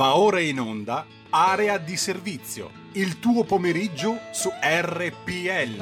Va ora in onda Area di servizio, il tuo pomeriggio su RPL.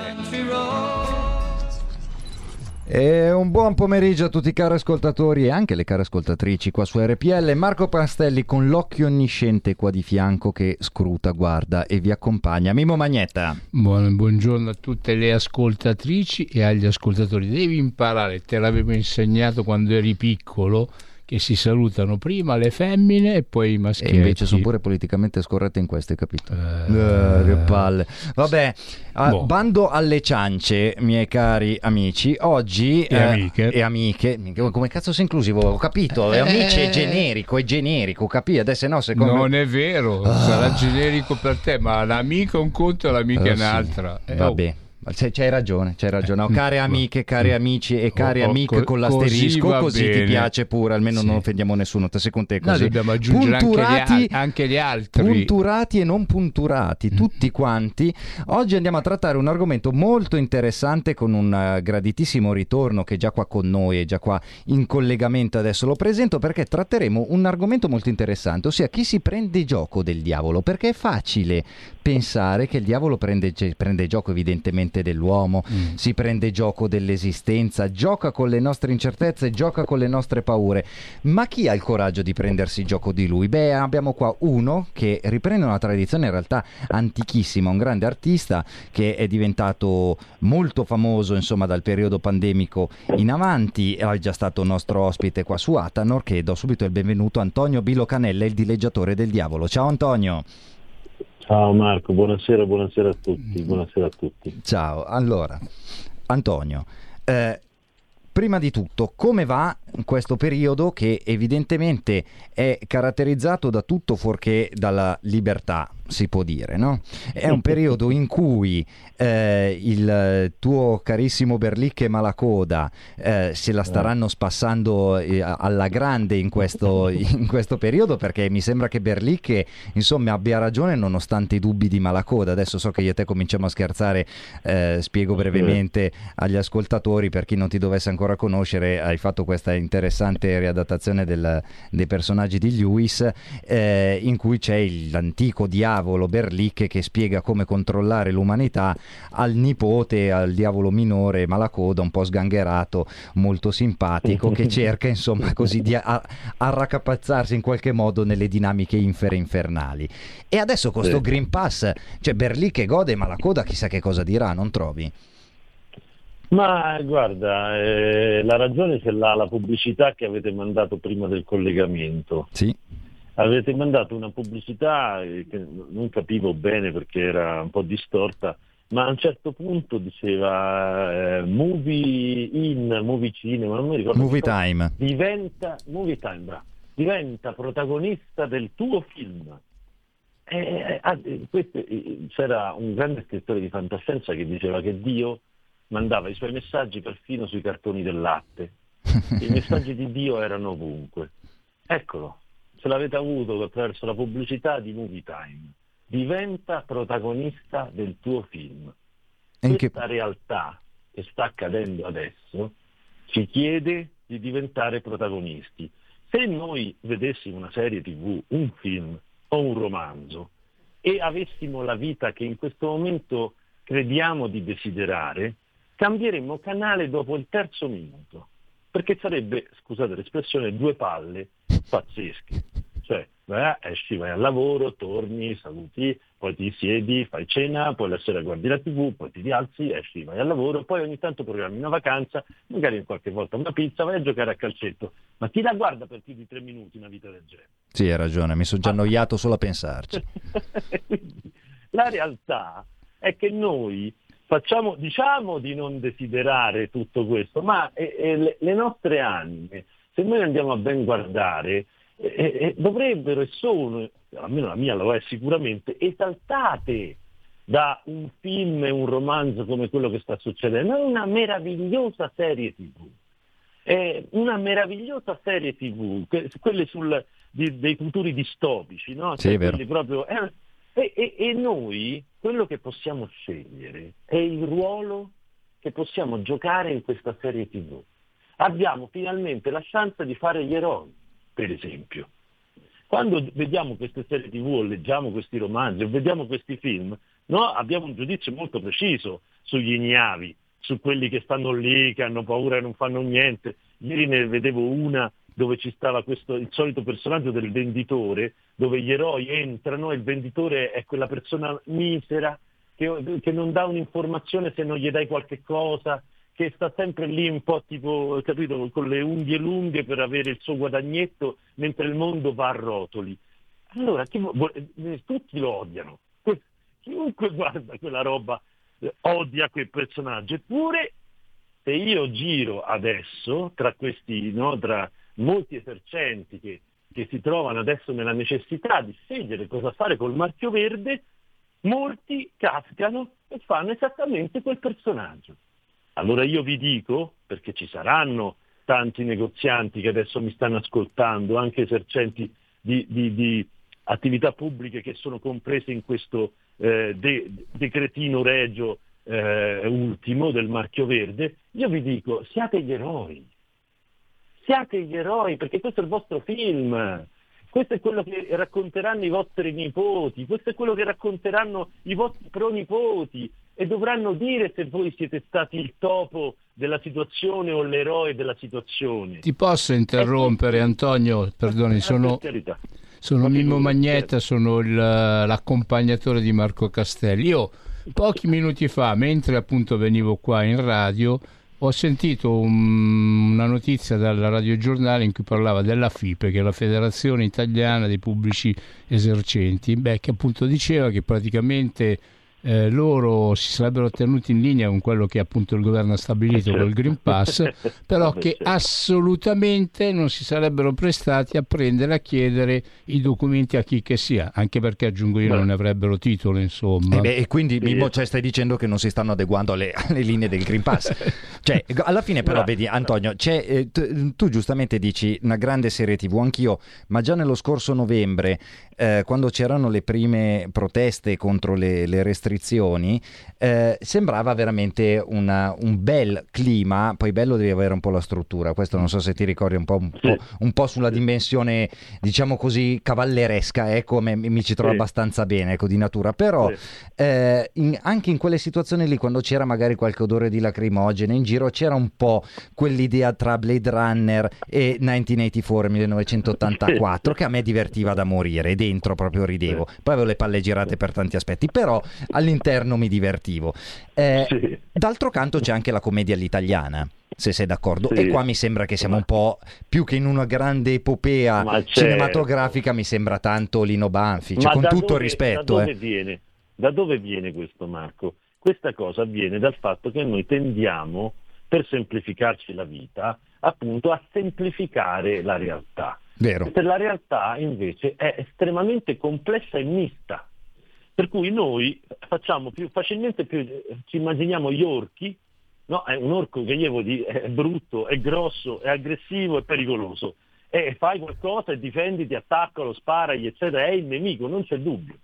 E un buon pomeriggio a tutti i cari ascoltatori e anche le care ascoltatrici qua su RPL. Marco Pastelli con l'occhio onnisciente qua di fianco che scruta, guarda e vi accompagna. Mimo Magnetta. Buon, buongiorno a tutte le ascoltatrici e agli ascoltatori. Devi imparare, te l'avevo insegnato quando eri piccolo che si salutano prima le femmine e poi i maschietti. E invece sono pure politicamente scorrette in questo, hai capito? Eh, eh, che palle. Vabbè, boh. bando alle ciance, miei cari amici. Oggi... E eh, amiche. E amiche. Come cazzo sei inclusivo? Ho capito. E amici è generico, è generico, capì? Adesso no, secondo Non è vero, ah. sarà generico per te, ma l'amico è un conto e l'amica è un'altra. Sì. Vabbè. Oh. C'hai ragione, c'hai ragione. Oh, care amiche, cari amici e cari oh, amiche con l'asterisco, così, così ti piace pure, almeno sì. non offendiamo nessuno. Te sei con te così. No, dobbiamo aggiungere punturati, anche, gli, anche gli altri. Punturati e non punturati, mm. tutti quanti. Oggi andiamo a trattare un argomento molto interessante con un uh, graditissimo ritorno che è già qua con noi, è già qua in collegamento. Adesso lo presento perché tratteremo un argomento molto interessante, ossia chi si prende gioco del diavolo, perché è facile pensare che il diavolo prende, prende gioco evidentemente mente dell'uomo, mm. si prende gioco dell'esistenza, gioca con le nostre incertezze, gioca con le nostre paure. Ma chi ha il coraggio di prendersi gioco di lui? Beh, abbiamo qua uno che riprende una tradizione in realtà antichissima, un grande artista che è diventato molto famoso insomma dal periodo pandemico in avanti, è già stato nostro ospite qua su Atanor che do subito il benvenuto a Antonio Bilocanella, il dileggiatore del diavolo. Ciao Antonio. Ciao Marco, buonasera, buonasera a tutti. Buonasera a tutti. Ciao, allora, Antonio, eh, prima di tutto, come va questo periodo che evidentemente è caratterizzato da tutto fuorché dalla libertà? Si può dire, no? È un periodo in cui eh, il tuo carissimo Berlicche Malacoda eh, se la staranno spassando eh, alla grande in questo, in questo, periodo perché mi sembra che Berlicche insomma abbia ragione nonostante i dubbi di Malacoda. Adesso so che io e te cominciamo a scherzare, eh, spiego brevemente agli ascoltatori per chi non ti dovesse ancora conoscere, hai fatto questa interessante riadattazione del, dei personaggi di Lewis eh, in cui c'è l'antico diavolo diavolo Berlicche che spiega come controllare l'umanità al nipote, al diavolo minore Malacoda, un po' sgangherato, molto simpatico, che cerca insomma così di a- arraccapazzarsi in qualche modo nelle dinamiche infere infernali. E adesso con questo Green Pass, cioè Berlicche gode, Malacoda chissà che cosa dirà, non trovi? Ma guarda, eh, la ragione ce l'ha la pubblicità che avete mandato prima del collegamento. Sì avete mandato una pubblicità che non capivo bene perché era un po' distorta, ma a un certo punto diceva eh, movie in, movie cinema, non mi ricordo. Movie time. Diventa, movie time, bravo, diventa protagonista del tuo film. Eh, eh, questo, eh, c'era un grande scrittore di fantascienza che diceva che Dio mandava i suoi messaggi perfino sui cartoni del latte. I messaggi di Dio erano ovunque. Eccolo, ce l'avete avuto attraverso la pubblicità di Movie Time. Diventa protagonista del tuo film. In Questa che... realtà che sta accadendo adesso ci chiede di diventare protagonisti. Se noi vedessimo una serie tv, un film o un romanzo e avessimo la vita che in questo momento crediamo di desiderare, cambieremmo canale dopo il terzo minuto, perché sarebbe, scusate l'espressione, due palle pazzeschi. Cioè, vai, esci, vai al lavoro, torni, saluti, poi ti siedi, fai cena, poi la sera guardi la tv, poi ti rialzi, esci, vai al lavoro, poi ogni tanto programmi una vacanza, magari qualche volta una pizza, vai a giocare a calcetto. Ma chi la guarda per più di tre minuti una vita del genere? Sì, hai ragione, mi sono già annoiato solo a pensarci. la realtà è che noi facciamo, diciamo di non desiderare tutto questo, ma eh, le nostre anime se noi andiamo a ben guardare, eh, eh, dovrebbero e sono, almeno la mia lo è sicuramente, esaltate da un film e un romanzo come quello che sta succedendo. È una meravigliosa serie tv. È una meravigliosa serie tv, que- quelle sul, di, dei futuri distopici, no? Sì, cioè, proprio, eh, e, e, e noi quello che possiamo scegliere è il ruolo che possiamo giocare in questa serie tv abbiamo finalmente la chance di fare gli eroi, per esempio. Quando vediamo queste serie tv o leggiamo questi romanzi o vediamo questi film, no, abbiamo un giudizio molto preciso sugli ignavi, su quelli che stanno lì, che hanno paura e non fanno niente. Ieri ne vedevo una dove ci stava questo, il solito personaggio del venditore, dove gli eroi entrano e il venditore è quella persona misera che, che non dà un'informazione se non gli dai qualche cosa, che sta sempre lì un po' tipo, capito, con le unghie lunghe per avere il suo guadagnetto mentre il mondo va a rotoli. Allora, eh, tutti lo odiano. Chiunque guarda quella roba eh, odia quel personaggio. Eppure, se io giro adesso tra questi, no, tra molti esercenti che, che si trovano adesso nella necessità di scegliere cosa fare col marchio verde, molti cascano e fanno esattamente quel personaggio. Allora io vi dico, perché ci saranno tanti negozianti che adesso mi stanno ascoltando, anche esercenti di, di, di attività pubbliche che sono comprese in questo eh, de, decretino regio eh, ultimo del marchio verde, io vi dico siate gli eroi, siate gli eroi, perché questo è il vostro film, questo è quello che racconteranno i vostri nipoti, questo è quello che racconteranno i vostri pronipoti e dovranno dire se voi siete stati il topo della situazione o l'eroe della situazione. Ti posso interrompere Antonio? Perdoni, sono, sono Mimmo Magnetta, sono il, l'accompagnatore di Marco Castelli. Io pochi minuti fa, mentre appunto venivo qua in radio, ho sentito un, una notizia dal radiogiornale in cui parlava della FIPE, che è la Federazione Italiana dei Pubblici Esercenti, beh, che appunto diceva che praticamente eh, loro si sarebbero tenuti in linea con quello che appunto il governo ha stabilito col Green Pass, però che assolutamente non si sarebbero prestati a prendere a chiedere i documenti a chi che sia, anche perché aggiungo io Beh. non ne avrebbero titolo, insomma. E, beh, e quindi Mimmo cioè, stai dicendo che non si stanno adeguando alle, alle linee del Green Pass. cioè, alla fine però vedi Antonio, eh, tu, tu giustamente dici una grande serie TV, anch'io, ma già nello scorso novembre eh, quando c'erano le prime proteste contro le, le restrizioni, eh, sembrava veramente una, un bel clima, poi bello devi avere un po' la struttura, questo non so se ti ricordi un po', un po', un po sulla dimensione, diciamo così, cavalleresca, ecco, me, mi ci trovo sì. abbastanza bene, ecco, di natura, però sì. eh, in, anche in quelle situazioni lì, quando c'era magari qualche odore di lacrimogene in giro, c'era un po' quell'idea tra Blade Runner e 1984, 1984, che a me divertiva da morire, dentro proprio ridevo. Sì. Poi avevo le palle girate per tanti aspetti, però all'interno mi divertivo. Eh, sì. D'altro canto c'è anche la commedia all'italiana se sei d'accordo. Sì. E qua mi sembra che siamo un po' più che in una grande epopea cinematografica, mi sembra tanto Lino Banfi, cioè, con tutto dove, il rispetto. Da dove, eh. viene, da dove viene questo, Marco? Questa cosa avviene dal fatto che noi tendiamo, per semplificarci la vita, appunto a semplificare la realtà. Vero. Per la realtà invece è estremamente complessa e mista. Per cui noi facciamo più facilmente più, ci immaginiamo gli orchi, no? È un orco che io di, è brutto, è grosso, è aggressivo, è pericoloso. E fai qualcosa e difenditi, attaccalo, sparagli, eccetera, è il nemico, non c'è dubbio.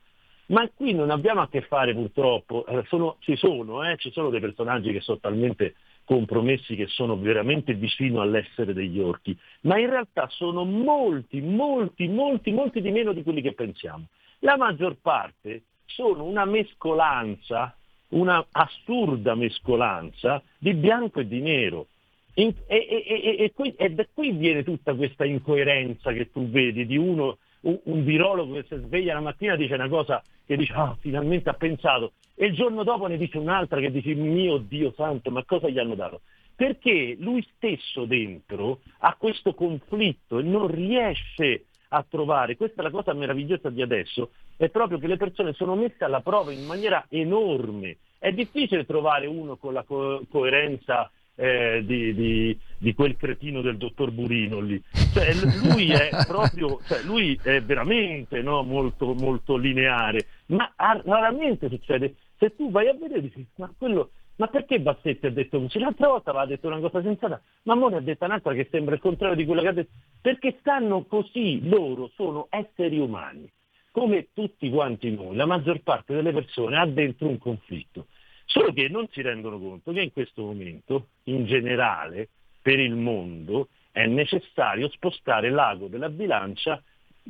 Ma qui non abbiamo a che fare purtroppo, eh, sono, ci sono, eh, ci sono dei personaggi che sono talmente compromessi che sono veramente vicino all'essere degli orchi, ma in realtà sono molti, molti, molti, molti di meno di quelli che pensiamo. La maggior parte sono una mescolanza, una assurda mescolanza di bianco e di nero. In, e, e, e, qui, e, da qui viene tutta questa incoerenza che tu vedi di uno, un, un virologo che si sveglia la mattina e dice una cosa che dice ah, finalmente ha pensato e il giorno dopo ne dice un'altra che dice mio Dio santo, ma cosa gli hanno dato? Perché lui stesso dentro ha questo conflitto e non riesce a trovare, questa è la cosa meravigliosa di adesso, è proprio che le persone sono messe alla prova in maniera enorme. È difficile trovare uno con la co- coerenza eh, di, di, di, quel cretino del dottor Burino lì. Cioè, lui è proprio, cioè, lui è veramente no, molto, molto lineare, ma raramente succede. Se tu vai a vedere dici, ma quello, ma perché Bassetti ha detto così? L'altra volta aveva detto una cosa sensata, ma Mone ha detto un'altra che sembra il contrario di quello che ha detto. Perché stanno così, loro sono esseri umani, come tutti quanti noi, la maggior parte delle persone ha dentro un conflitto. Solo che non si rendono conto che in questo momento, in generale, per il mondo, è necessario spostare l'ago della bilancia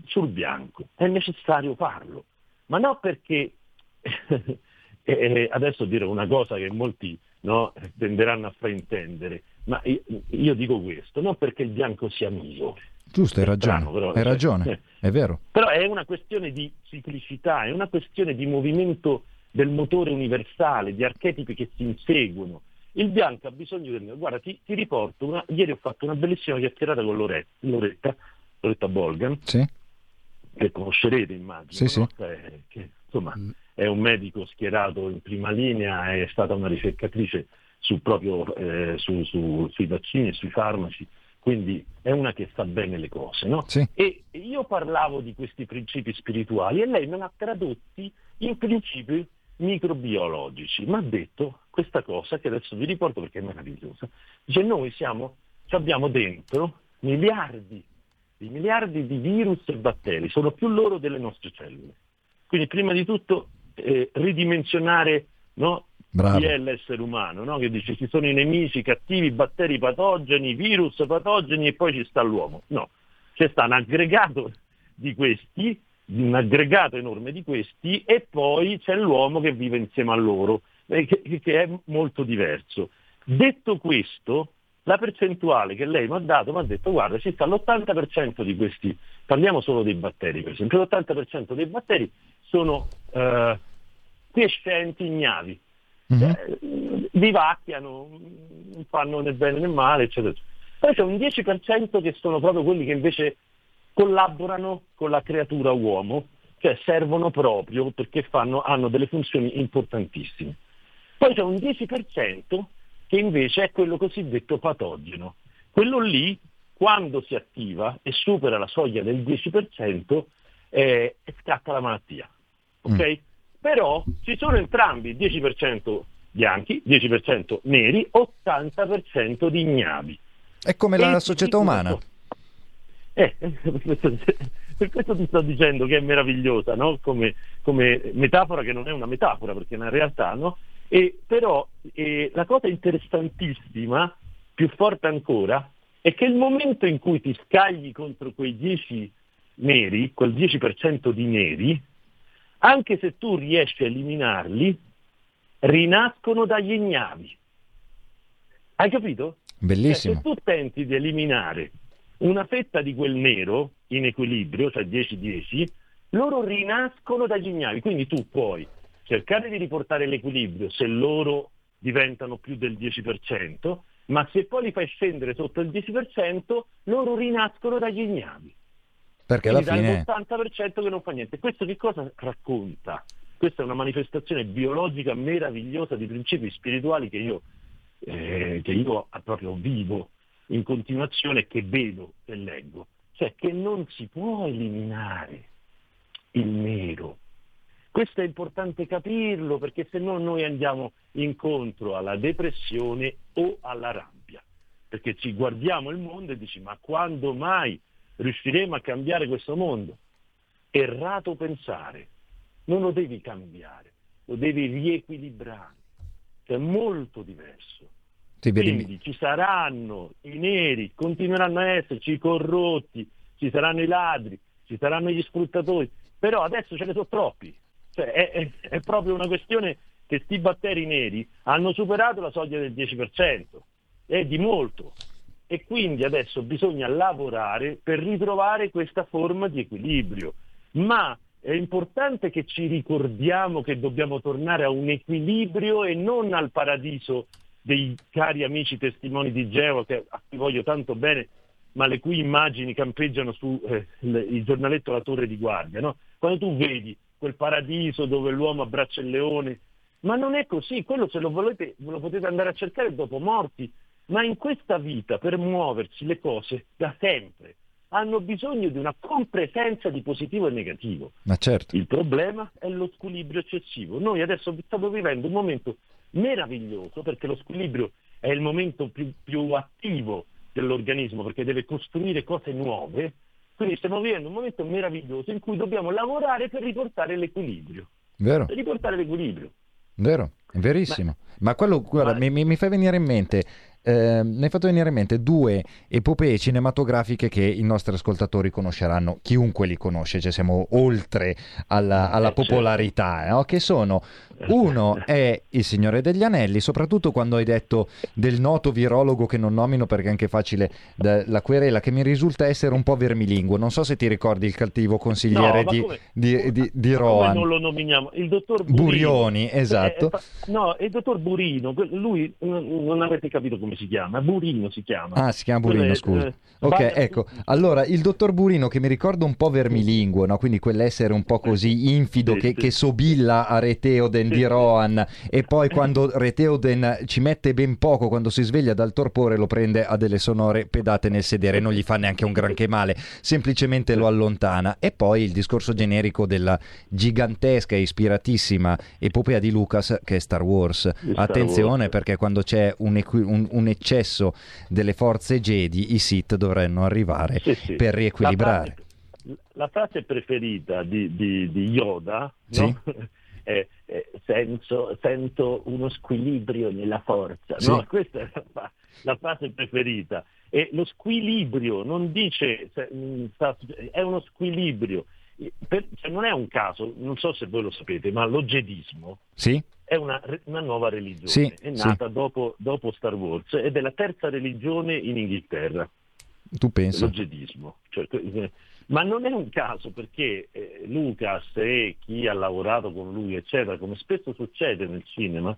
sul bianco, è necessario farlo, ma non perché adesso dirò una cosa che molti no, tenderanno a fraintendere, ma io, io, dico questo, non perché il bianco sia migliore. Giusto, hai ragione, strano, però, hai ragione, eh, è vero. Però è una questione di ciclicità, è una questione di movimento del motore universale, di archetipi che si inseguono. Il bianco ha bisogno del... Guarda, ti, ti riporto, una... ieri ho fatto una bellissima chiacchierata con Loretta, Loretta, Loretta Bolgan, sì. che conoscerete immagino, sì, no? sì. Che, che, insomma mm. è un medico schierato in prima linea, è stata una ricercatrice su proprio eh, su, su, sui vaccini e sui farmaci, quindi è una che sa bene le cose. No? Sì. E io parlavo di questi principi spirituali e lei me l'ha tradotti in principi microbiologici, ma ha detto questa cosa che adesso vi riporto perché è meravigliosa. Dice noi siamo, abbiamo dentro miliardi di miliardi di virus e batteri, sono più loro delle nostre cellule. Quindi prima di tutto eh, ridimensionare no, chi è l'essere umano, no? che dice ci sono i nemici, cattivi, batteri patogeni, virus patogeni e poi ci sta l'uomo. No, c'è sta un aggregato di questi un aggregato enorme di questi e poi c'è l'uomo che vive insieme a loro, eh, che, che è molto diverso. Detto questo, la percentuale che lei mi ha dato mi ha detto guarda ci sta l'80% di questi, parliamo solo dei batteri per esempio, l'80% dei batteri sono eh, quiescenti ignavi, mm-hmm. eh, vivacchiano, non fanno né bene né male, eccetera. Poi c'è un 10% che sono proprio quelli che invece collaborano con la creatura uomo, cioè servono proprio perché fanno, hanno delle funzioni importantissime. Poi c'è un 10% che invece è quello cosiddetto patogeno. Quello lì, quando si attiva e supera la soglia del 10%, eh, scatta la malattia. Okay? Mm. Però ci sono entrambi, 10% bianchi, 10% neri, 80% di ignavi. È come la società umana. Eh, per questo ti sto dicendo che è meravigliosa, no? come, come, metafora che non è una metafora, perché è una realtà, no? E, però eh, la cosa interessantissima, più forte ancora, è che il momento in cui ti scagli contro quei 10 neri, quel 10% di neri, anche se tu riesci a eliminarli, rinascono dagli ignavi. Hai capito? Bellissimo. Cioè, se tu tenti di eliminare una fetta di quel nero in equilibrio, cioè 10-10, loro rinascono dagli ignavi. Quindi tu puoi cercare di riportare l'equilibrio se loro diventano più del 10%, ma se poi li fai scendere sotto il 10%, loro rinascono dagli ignavi. Perché alla fine... l'80% che non fa niente. Questo che cosa racconta? Questa è una manifestazione biologica meravigliosa di principi spirituali che io, eh, che io proprio vivo in continuazione che vedo e leggo, cioè che non si può eliminare il nero. Questo è importante capirlo perché se no noi andiamo incontro alla depressione o alla rabbia, perché ci guardiamo il mondo e dici ma quando mai riusciremo a cambiare questo mondo? Errato pensare, non lo devi cambiare, lo devi riequilibrare, è molto diverso. Quindi ci saranno i neri, continueranno a esserci i corrotti, ci saranno i ladri, ci saranno gli sfruttatori, però adesso ce ne sono troppi. Cioè, è, è, è proprio una questione che questi batteri neri hanno superato la soglia del 10%, è di molto. E quindi adesso bisogna lavorare per ritrovare questa forma di equilibrio. Ma è importante che ci ricordiamo che dobbiamo tornare a un equilibrio e non al paradiso dei cari amici testimoni di Geova che, a cui voglio tanto bene, ma le cui immagini campeggiano sul eh, giornaletto La Torre di Guardia. No? Quando tu vedi quel paradiso dove l'uomo abbraccia il leone, ma non è così, quello se lo volete lo potete andare a cercare dopo morti, ma in questa vita per muoversi le cose da sempre hanno bisogno di una compresenza di positivo e negativo. Ma certo. Il problema è lo squilibrio eccessivo. Noi adesso stiamo vivendo un momento meraviglioso perché lo squilibrio è il momento più, più attivo dell'organismo perché deve costruire cose nuove. Quindi stiamo vivendo un momento meraviglioso in cui dobbiamo lavorare per riportare l'equilibrio. Vero. Per riportare l'equilibrio. Vero, verissimo. Ma, Ma quello, guarda, ma... mi, mi, fai venire in mente eh, mi hai fatto venire in mente due epopee cinematografiche che i nostri ascoltatori conosceranno, chiunque li conosce, cioè siamo oltre alla, alla eh, certo. popolarità, no? che sono uno è Il Signore degli Anelli, soprattutto quando hai detto del noto virologo che non nomino perché è anche facile la querela, che mi risulta essere un po' vermilinguo. Non so se ti ricordi il cattivo consigliere no, di, di, di, di Rohan. non lo nominiamo? Il dottor Burino. Burioni, esatto. Eh, eh, no, il dottor Burino, lui non avete capito come si chiama, Burino si chiama. Ah, si chiama Burino, scusa. Eh, ok, ecco. Allora, il dottor Burino che mi ricorda un po' vermilinguo, no? quindi quell'essere un po' così infido sì, che, sì. che sobilla a Reteode Theoden di Rohan e poi quando Re Theoden ci mette ben poco quando si sveglia dal torpore lo prende a delle sonore pedate nel sedere non gli fa neanche un granché male semplicemente lo allontana e poi il discorso generico della gigantesca e ispiratissima epopea di Lucas che è Star Wars attenzione perché quando c'è un, equi- un, un, eccesso delle forze Jedi i Sith dovranno arrivare sì, sì. per riequilibrare la frase preferita di, di, di Yoda sì? no? Eh, eh, senso, sento uno squilibrio nella forza. Sì. No? Questa è la, la, frase preferita. E lo squilibrio non dice, mm, è uno squilibrio. Per, cioè non è un caso, non so se voi lo sapete, ma l'ogedismo sì? è una, una, nuova religione, sì, è nata dopo, dopo, Star Wars ed è la terza religione in Inghilterra. Tu pensi? L'ogedismo. Cioè, ma non è un caso perché eh, Lucas e chi ha lavorato con lui, eccetera, come spesso succede nel cinema,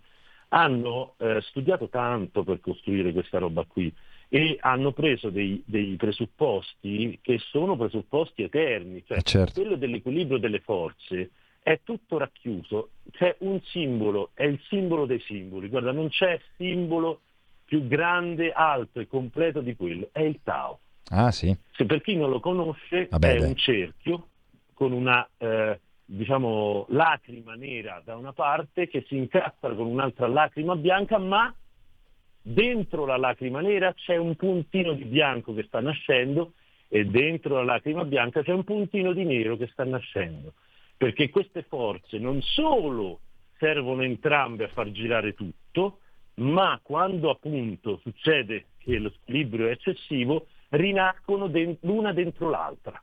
hanno eh, studiato tanto per costruire questa roba qui e hanno preso dei, dei presupposti che sono presupposti eterni, cioè eh, certo. quello dell'equilibrio delle forze è tutto racchiuso, c'è un simbolo, è il simbolo dei simboli, guarda non c'è simbolo più grande, alto e completo di quello, è il Tao. Ah, sì. Se per chi non lo conosce Vabbè, è beh. un cerchio con una eh, diciamo, lacrima nera da una parte che si incastra con un'altra lacrima bianca, ma dentro la lacrima nera c'è un puntino di bianco che sta nascendo e dentro la lacrima bianca c'è un puntino di nero che sta nascendo. Perché queste forze non solo servono entrambe a far girare tutto, ma quando appunto succede che lo squilibrio è eccessivo, rinascono de- l'una dentro l'altra.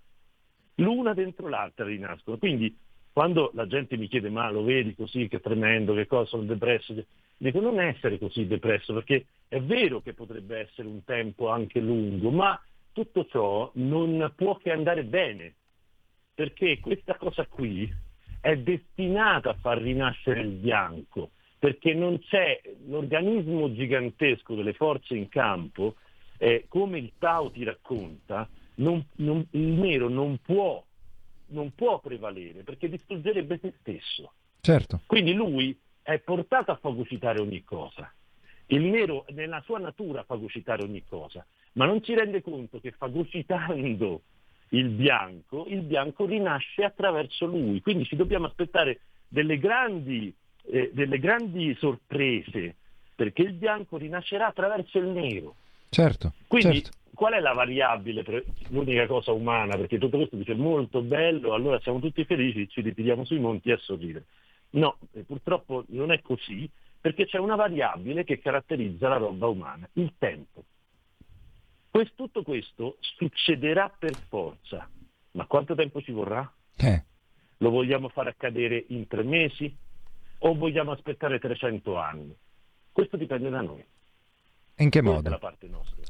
L'una dentro l'altra rinascono. Quindi quando la gente mi chiede ma lo vedi così, che tremendo, che cosa sono depresso, dico non essere così depresso perché è vero che potrebbe essere un tempo anche lungo, ma tutto ciò non può che andare bene, perché questa cosa qui è destinata a far rinascere il bianco, perché non c'è l'organismo gigantesco delle forze in campo eh, come il Tao ti racconta, non, non, il nero non può, non può prevalere perché distruggerebbe se stesso. Certo. Quindi lui è portato a fagocitare ogni cosa. Il nero nella sua natura fagocitare ogni cosa, ma non ci rende conto che fagocitando il bianco, il bianco rinasce attraverso lui. Quindi ci dobbiamo aspettare delle grandi, eh, delle grandi sorprese, perché il bianco rinascerà attraverso il nero. Certo. Quindi certo. qual è la variabile, l'unica cosa umana? Perché tutto questo dice molto bello, allora siamo tutti felici, ci ritiriamo sui monti a sorridere. No, purtroppo non è così, perché c'è una variabile che caratterizza la roba umana, il tempo. Questo, tutto questo succederà per forza, ma quanto tempo ci vorrà? Eh. Lo vogliamo fare accadere in tre mesi o vogliamo aspettare 300 anni? Questo dipende da noi. In che modo?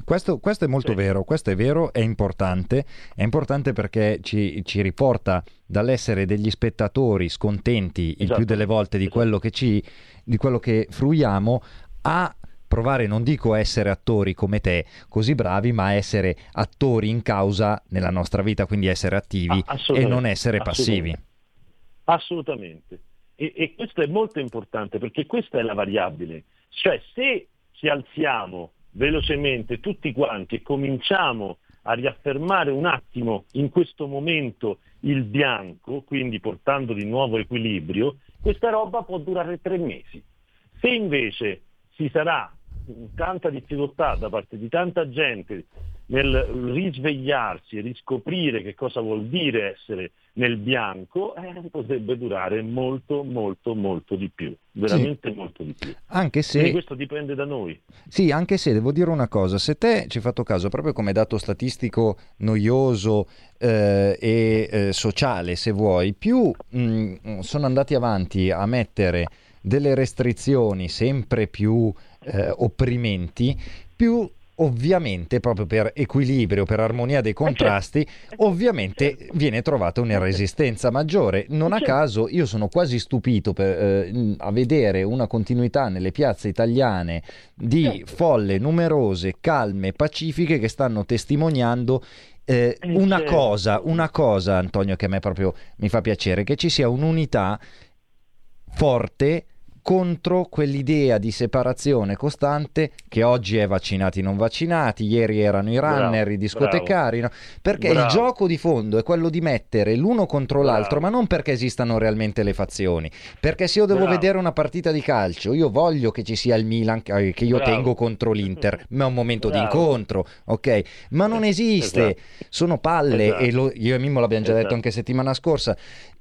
Questo, questo, è molto sì. vero, questo è vero, è importante, è importante perché ci, ci riporta dall'essere degli spettatori scontenti esatto. il più delle volte di, esatto. quello che ci, di quello che fruiamo a provare, non dico essere attori come te, così bravi, ma essere attori in causa nella nostra vita, quindi essere attivi ah, e non essere passivi. Assolutamente. E, e questo è molto importante perché questa è la variabile. Cioè se ci alziamo velocemente tutti quanti e cominciamo a riaffermare un attimo in questo momento il bianco, quindi portando di nuovo equilibrio, questa roba può durare tre mesi. Se invece si sarà tanta difficoltà da parte di tanta gente nel risvegliarsi e riscoprire che cosa vuol dire essere nel bianco, eh, potrebbe durare molto, molto, molto di più, veramente sì. molto di più. Anche se... Quindi questo dipende da noi. Sì, anche se devo dire una cosa, se te ci hai fatto caso proprio come dato statistico noioso eh, e eh, sociale, se vuoi, più mh, mm, sono andati avanti a mettere delle restrizioni sempre più eh, opprimenti, più ovviamente proprio per equilibrio, per armonia dei contrasti, ovviamente viene trovata una resistenza maggiore. Non a caso io sono quasi stupito per, eh, a vedere una continuità nelle piazze italiane di folle numerose, calme, pacifiche che stanno testimoniando eh, una cosa, una cosa, Antonio, che a me proprio mi fa piacere, che ci sia un'unità forte contro quell'idea di separazione costante che oggi è vaccinati non vaccinati, ieri erano i runner, bravo, i discotecari, no? perché bravo. il gioco di fondo è quello di mettere l'uno contro bravo. l'altro, ma non perché esistano realmente le fazioni, perché se io devo vedere una partita di calcio, io voglio che ci sia il Milan che io tengo contro l'Inter, ma è un momento di incontro, ok? Ma non esiste, esatto. sono palle esatto. e lo, io e Mimmo l'abbiamo già esatto. detto anche settimana scorsa,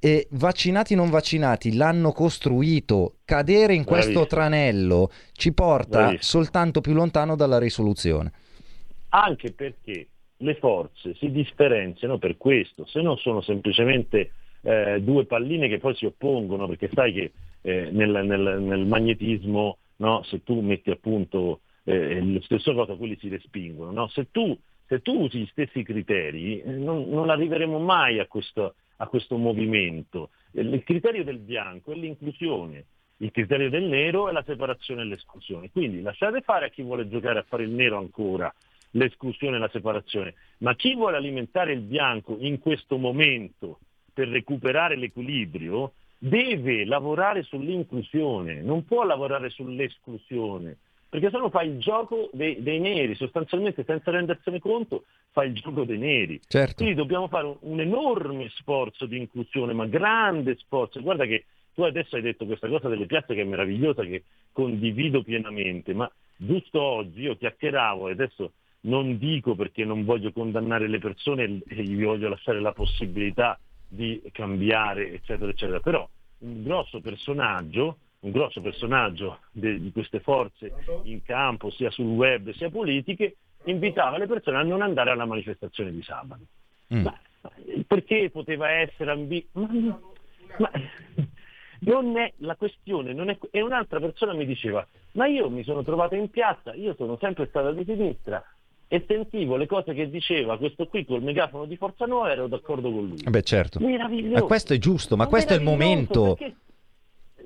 e vaccinati non vaccinati l'hanno costruito, cadere in questo Bravissimo. tranello ci porta Bravissimo. soltanto più lontano dalla risoluzione. Anche perché le forze si differenziano per questo, se non sono semplicemente eh, due palline che poi si oppongono, perché sai che eh, nel, nel, nel, magnetismo, no, se tu metti appunto eh, lo stesso cosa, quelli si respingono. No? Se, tu, se, tu, usi gli stessi criteri, eh, non, non arriveremo mai a questo, a questo movimento. Il criterio del bianco è l'inclusione, il criterio del nero è la separazione e l'esclusione. Quindi lasciate fare a chi vuole giocare a fare il nero ancora l'esclusione e la separazione, ma chi vuole alimentare il bianco in questo momento per recuperare l'equilibrio deve lavorare sull'inclusione, non può lavorare sull'esclusione perché se no fa il gioco dei, dei, neri, sostanzialmente senza rendersene conto fa il gioco dei neri. Certo. Quindi dobbiamo fare un, un, enorme sforzo di inclusione, ma grande sforzo. Guarda che tu adesso hai detto questa cosa delle piazze che è meravigliosa, che condivido pienamente, ma giusto oggi io chiacchieravo e adesso non dico perché non voglio condannare le persone e gli voglio lasciare la possibilità di cambiare, eccetera, eccetera, però un grosso personaggio un grosso personaggio de, di queste forze in campo, sia sul web sia politiche, invitava le persone a non andare alla manifestazione di sabato. Mm. Ma, perché poteva essere ambiguo? Ma, ma, non è la questione, non è, e un'altra persona mi diceva, ma io mi sono trovata in piazza, io sono sempre stata di sinistra e sentivo le cose che diceva questo qui col megafono di Forza Nuova ero d'accordo con lui. Beh certo. Ma questo è giusto, ma, ma questo è il momento. Perché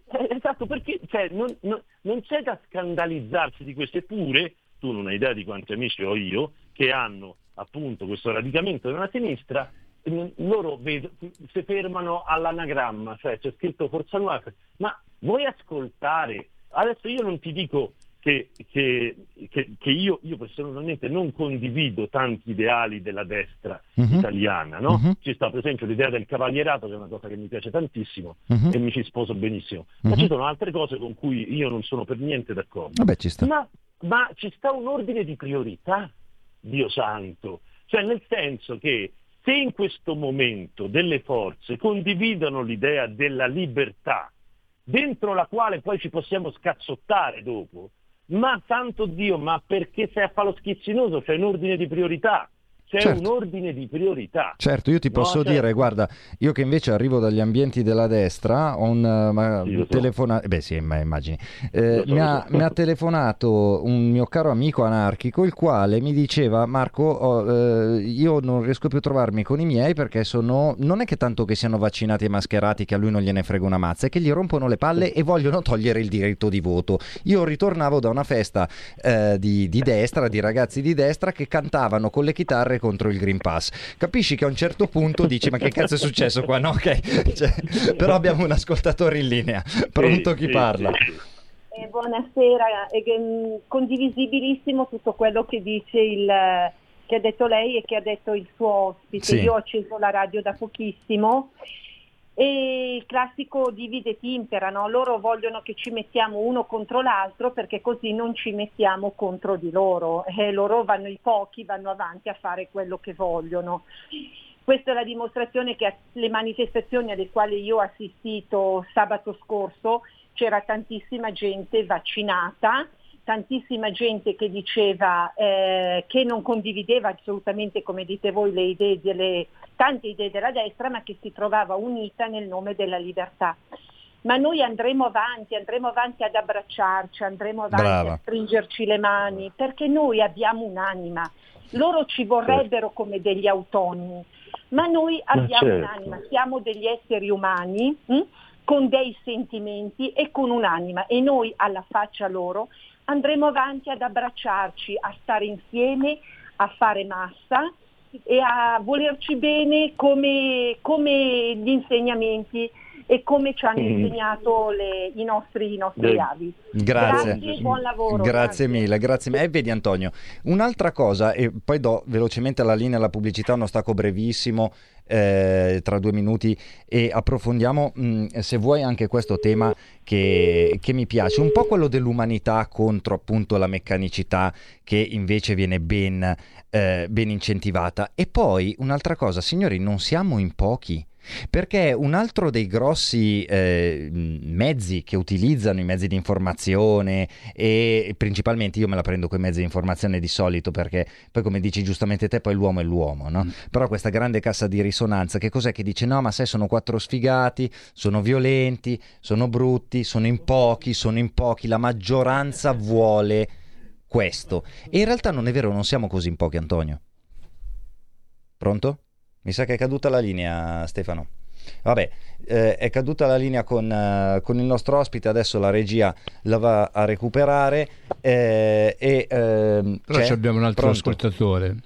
eh, esatto, perché cioè, non, non, non, c'è da scandalizzarsi di questo, eppure tu non hai idea di quanti amici ho io che hanno appunto questo radicamento della sinistra, loro vedo, si fermano all'anagramma, cioè c'è scritto Forza Nuova, ma vuoi ascoltare? Adesso io non ti dico che, che, che, io, io, personalmente non condivido tanti ideali della destra uh-huh. italiana. No? Uh-huh. Ci sta per esempio l'idea del cavalierato, che è una cosa che mi piace tantissimo uh-huh. e mi ci sposo benissimo, ma ci sono altre cose con cui io non sono per niente d'accordo. Vabbè, ci ma, ma ci sta un ordine di priorità, Dio santo, cioè nel senso che se in questo momento delle forze condividono l'idea della libertà, dentro la quale poi ci possiamo scazzottare dopo, ma santo Dio, ma perché sei a fare lo schizzinoso? C'è un ordine di priorità c'è certo. un ordine di priorità. Certo, io ti posso no, dire, certo. guarda, io che invece arrivo dagli ambienti della destra, ho un uh, sì, telefonato, so. beh sì, ma immagini, eh, so, mi, ha, so. mi, ha, telefonato un mio caro amico anarchico, il quale mi diceva, Marco, oh, eh, io non riesco più a trovarmi con i miei perché sono, non è che tanto che siano vaccinati e mascherati che a lui non gliene frega una mazza, è che gli rompono le palle e vogliono togliere il diritto di voto. Io ritornavo da una festa eh, di, di destra, di ragazzi di destra che cantavano con le chitarre votare contro il Green Pass. Capisci che a un certo punto dici ma che cazzo è successo qua? No, ok, cioè, però abbiamo un ascoltatore in linea. Pronto chi parla? Eh, buonasera, è mm, condivisibilissimo tutto quello che dice il che ha detto lei e che ha detto il suo ospite. Sì. Io ho acceso la radio da pochissimo e il classico divide et impera, no? loro vogliono che ci mettiamo uno contro l'altro perché così non ci mettiamo contro di loro e loro vanno i pochi, vanno avanti a fare quello che vogliono. Questa è la dimostrazione che alle manifestazioni alle quali io ho assistito sabato scorso c'era tantissima gente vaccinata, tantissima gente che diceva eh, che non condivideva assolutamente, come dite voi, le idee delle, tante idee della destra, ma che si trovava unita nel nome della libertà. Ma noi andremo avanti, andremo avanti ad abbracciarci, andremo avanti Brava. a stringerci le mani, perché noi abbiamo un'anima. Loro ci vorrebbero come degli autonomi, ma noi abbiamo certo. un'anima, siamo degli esseri umani hm, con dei sentimenti e con un'anima e noi alla faccia loro andremo avanti ad abbracciarci, a stare insieme, a fare massa e a volerci bene come, come gli insegnamenti e come ci hanno mm. insegnato le, i nostri, i nostri avi. Grazie. grazie, buon lavoro. Grazie, grazie. mille, grazie mille. E vedi Antonio, un'altra cosa, e poi do velocemente la linea alla pubblicità, uno stacco brevissimo eh, tra due minuti e approfondiamo mh, mm, se vuoi anche questo tema che, che, mi piace, un po' quello dell'umanità contro appunto la meccanicità che invece viene ben, eh, ben incentivata. E poi un'altra cosa, signori, non siamo in pochi. Perché un altro dei grossi eh, mezzi che utilizzano i mezzi di informazione e principalmente io me la prendo con i mezzi di informazione di solito perché poi come dici giustamente te poi l'uomo è l'uomo, no? Mm. Però questa grande cassa di risonanza che cos'è che dice no ma sai sono quattro sfigati, sono violenti, sono brutti, sono in pochi, sono in pochi, la maggioranza vuole questo. E in realtà non è vero, non siamo così in pochi Antonio. Pronto? Mi sa che è caduta la linea, Stefano. Vabbè, eh, è caduta la linea con, uh, con, il nostro ospite, adesso la regia la va a recuperare. Eh, e, eh, Però abbiamo un altro Pronto? ascoltatore.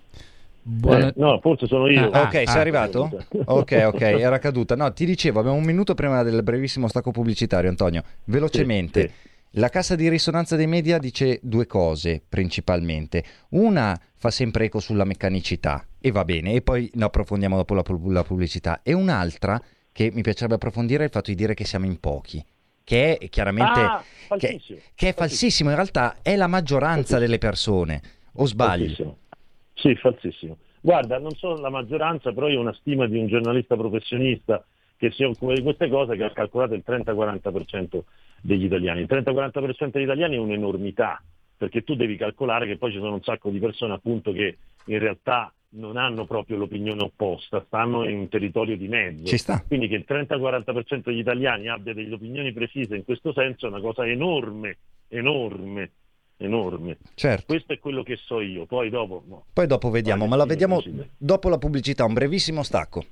Buona... Eh, no, forse sono io. Ah, ok, ah, sei arrivato? ok, ok, era caduta. No, ti dicevo, abbiamo un minuto prima del brevissimo stacco pubblicitario, Antonio. Velocemente. Sì, sì. La cassa di risonanza dei media dice due cose principalmente. Una fa sempre eco sulla meccanicità e va bene, e poi ne approfondiamo dopo la, pubblicità. E un'altra che mi piacerebbe approfondire è il fatto di dire che siamo in pochi che è chiaramente ah, che, che, è falsissimo. In realtà è la maggioranza delle persone, o sbaglio? Falsissimo. Sì, falsissimo. Guarda, non sono la maggioranza, però io ho una stima di un giornalista professionista che si occupa di queste cose che ha calcolato il 30-40% degli italiani. Il 30-40% degli italiani è un'enormità, perché tu devi calcolare che poi ci sono un sacco di persone appunto che in realtà non hanno proprio l'opinione opposta, stanno in un territorio di mezzo. Quindi che il 30-40% degli italiani abbia delle opinioni precise in questo senso è una cosa enorme, enorme, enorme. Certo. Questo è quello che so io, poi dopo... No. Poi dopo vediamo, ma la vediamo dopo la pubblicità, un brevissimo stacco.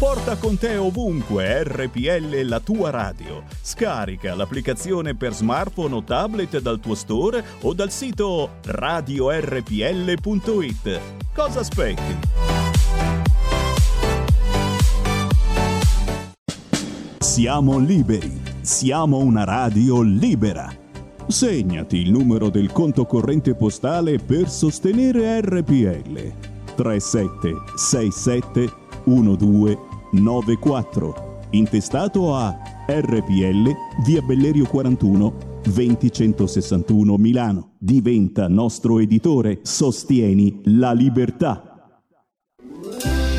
Porta con te ovunque RPL la tua radio. Scarica l'applicazione per smartphone o tablet dal tuo store o dal sito radiorpl.it. Cosa aspetti? Siamo liberi. Siamo una radio libera. Segnati il numero del conto corrente postale per sostenere RPL. 3767 12 94, intestato a RPL, via Bellerio 41, 20161 Milano. Diventa nostro editore, sostieni la libertà.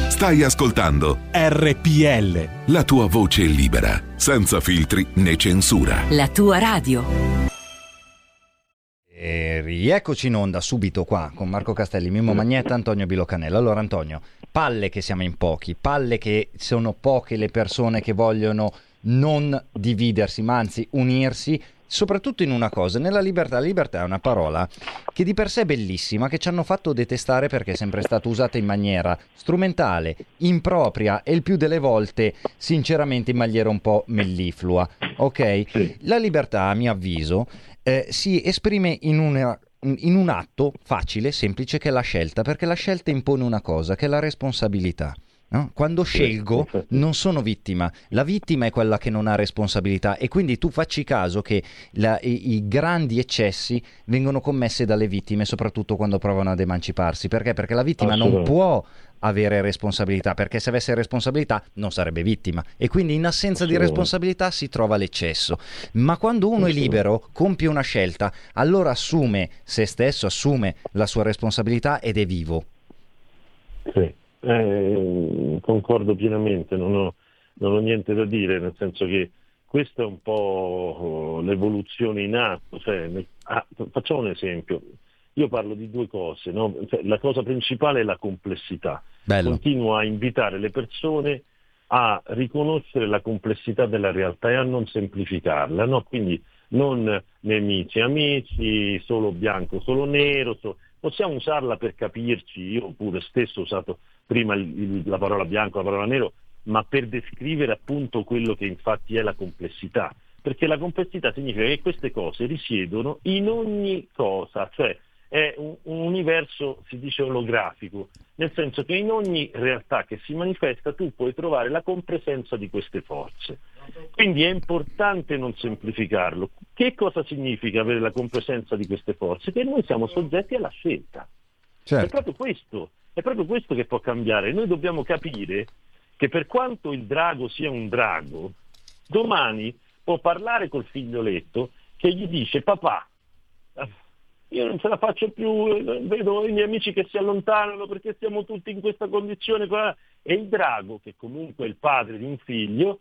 Stai ascoltando RPL. La tua voce libera, senza filtri né censura. La tua radio. E rieccoci in onda subito qua con Marco Castelli, Mimmo Magnetta, Antonio Bilocanella. Allora Antonio, palle che siamo in pochi, palle che sono poche le persone che vogliono non dividersi, ma anzi unirsi, soprattutto in una cosa, nella libertà. La libertà è una parola che di per sé è bellissima, che ci hanno fatto detestare perché è sempre stata usata in maniera strumentale, impropria e il più delle volte, sinceramente, in maniera un po' melliflua. Ok? La libertà, a mio avviso, eh, si esprime in, una, in un atto facile, semplice, che è la scelta, perché la scelta impone una cosa, che è la responsabilità. No? Quando scelgo non sono vittima, la vittima è quella che non ha responsabilità e quindi tu facci caso che la, i, i, grandi eccessi vengono commessi dalle vittime, soprattutto quando provano ad emanciparsi. Perché? Perché la vittima non può avere responsabilità, perché se avesse responsabilità non sarebbe vittima e quindi in assenza di responsabilità si trova l'eccesso. Ma quando uno è libero, compie una scelta, allora assume se stesso, assume la sua responsabilità ed è vivo. Sì. Eh, concordo pienamente, non ho, non ho, niente da dire, nel senso che questa è un po' l'evoluzione in atto. Cioè, ah, facciamo un esempio, io parlo di due cose, no? cioè, la cosa principale è la complessità. Bello. Continuo a invitare le persone a riconoscere la complessità della realtà e a non semplificarla, no? quindi non nemici, amici, solo bianco, solo nero, so... possiamo usarla per capirci, io pure stesso ho usato prima la parola bianco, la parola nero, ma per descrivere appunto quello che infatti è la complessità. Perché la complessità significa che queste cose risiedono in ogni cosa, cioè è un, un, universo, si dice, olografico, nel senso che in ogni realtà che si manifesta tu puoi trovare la compresenza di queste forze. Quindi è importante non semplificarlo. Che cosa significa avere la compresenza di queste forze? Che noi siamo soggetti alla scelta. Certo. È proprio questo. È proprio questo che può cambiare. Noi dobbiamo capire che per quanto il drago sia un drago, domani può parlare col figlioletto che gli dice papà, io non ce la faccio più, vedo i miei amici che si allontanano perché siamo tutti in questa condizione e il drago, che comunque è il padre di un figlio,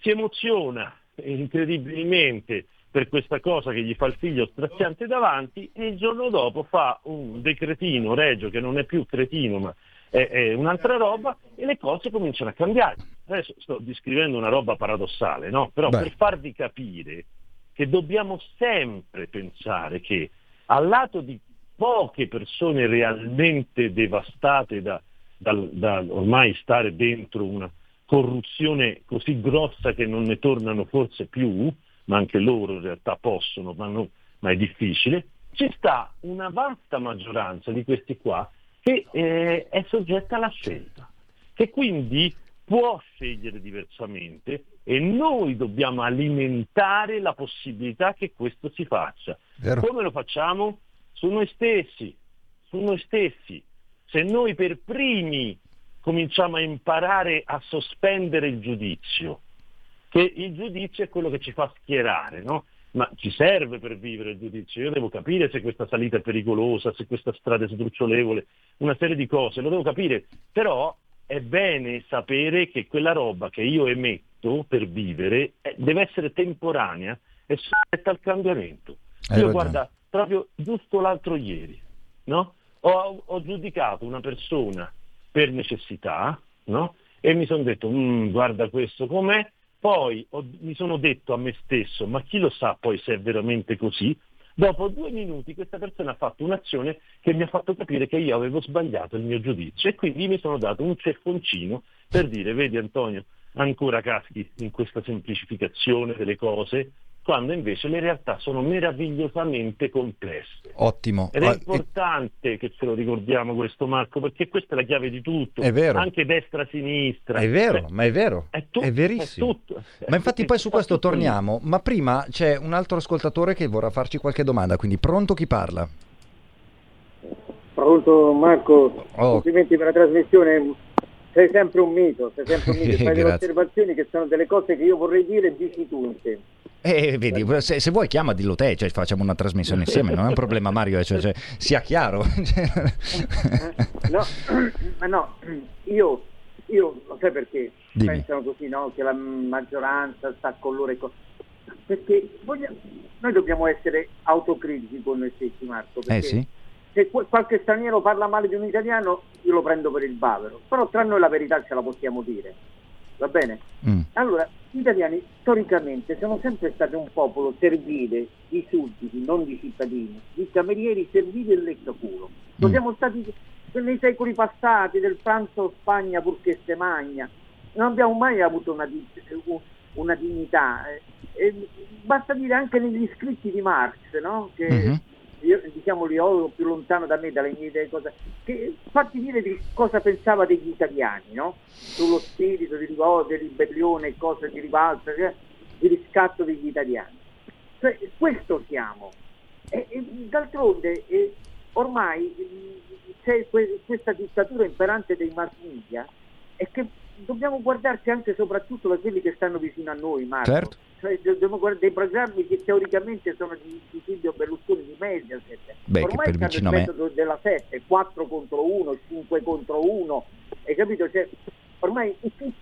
si emoziona incredibilmente per questa cosa che gli fa il figlio straziante davanti e il giorno dopo fa un decretino regio che non è più cretino ma è, è un'altra roba e le cose cominciano a cambiare. Adesso sto descrivendo una roba paradossale, no? Però Beh. per farvi capire che dobbiamo sempre pensare che al lato di poche persone realmente devastate da, da, da ormai stare dentro una corruzione così grossa che non ne tornano forse più, ma anche loro in realtà possono, ma, non, ma è difficile, ci sta una vasta maggioranza di questi qua che eh, è soggetta alla scelta, che quindi può scegliere diversamente e noi dobbiamo alimentare la possibilità che questo si faccia. Vero. Come lo facciamo? Su noi stessi, su noi stessi. Se noi per primi cominciamo a imparare a sospendere il giudizio, che il giudizio è quello che ci fa schierare, no? Ma ci serve per vivere il giudizio. Io devo capire se questa salita è pericolosa, se questa strada è sdrucciolevole, una serie di cose, lo devo capire. Però è bene sapere che quella roba che io emetto per vivere eh, deve essere temporanea e soggetta al cambiamento. Hai io ragione. guarda, proprio giusto l'altro ieri, no? ho, ho, giudicato una persona per necessità, no? E mi sono detto, mm, guarda questo com'è, poi ho, mi sono detto a me stesso, ma chi lo sa poi se è veramente così? Dopo due minuti questa persona ha fatto un'azione che mi ha fatto capire che io avevo sbagliato il mio giudizio e quindi mi sono dato un ceffoncino per dire, vedi Antonio, ancora caschi in questa semplificazione delle cose, quando invece le realtà sono meravigliosamente complesse. Ottimo. Ed è importante che ce lo ricordiamo questo Marco, perché questa è la chiave di tutto. È vero. Anche destra-sinistra. È vero, Beh, ma è vero. È, tu- è verissimo. È tutto. Ma infatti poi su questo torniamo, ma prima c'è un altro ascoltatore che vorrà farci qualche domanda, quindi pronto chi parla? Pronto Marco, oh. complimenti per la trasmissione, sei sempre un mito, sei sempre un mito, fai delle osservazioni che sono delle cose che io vorrei dire e dici tu in tempo. Eh, vedi, se, se, vuoi chiama dillo te, cioè facciamo una trasmissione insieme, non è un problema Mario, cioè, cioè, sia chiaro. no, ma no, io, io non sai perché Dimmi. pensano così, no? Che la maggioranza sta con loro e con... Perché vogliamo... noi dobbiamo essere autocritici con noi stessi, Marco. Eh sì. Se qualche straniero parla male di un italiano, io lo prendo per il bavero. Però tra noi la verità ce la possiamo dire. Va bene? Mm. Allora, gli italiani storicamente sono sempre stati un popolo servile, di sudditi, non di cittadini, di camerieri servili e leccaculo. Lo mm. siamo stati nei secoli passati, del pranzo Spagna purché se magna. Non abbiamo mai avuto una, una dignità. E basta dire anche negli scritti di Marx, no? che mm-hmm. io, diciamo l'ideologo più lontano da me, dalle mie idee, cosa, che fatti dire di cosa pensava degli italiani, no? Sullo spirito di rivolta, di ribellione, cose di rivalsa, cioè, di riscatto degli italiani. Cioè, questo siamo. E, e d'altronde eh, ormai c'è que- questa dittatura imperante dei mass media e che dobbiamo guardarci anche e soprattutto da quelli che stanno vicino a noi, Marco. Certo. Cioè, dobbiamo guardare dei programmi che teoricamente sono di, di Silvio Berlusconi di Mediaset. Beh, Ormai che per vicino il a me... metodo della 7, 4 contro 1, 5 contro 1, hai capito? Cioè, ormai si,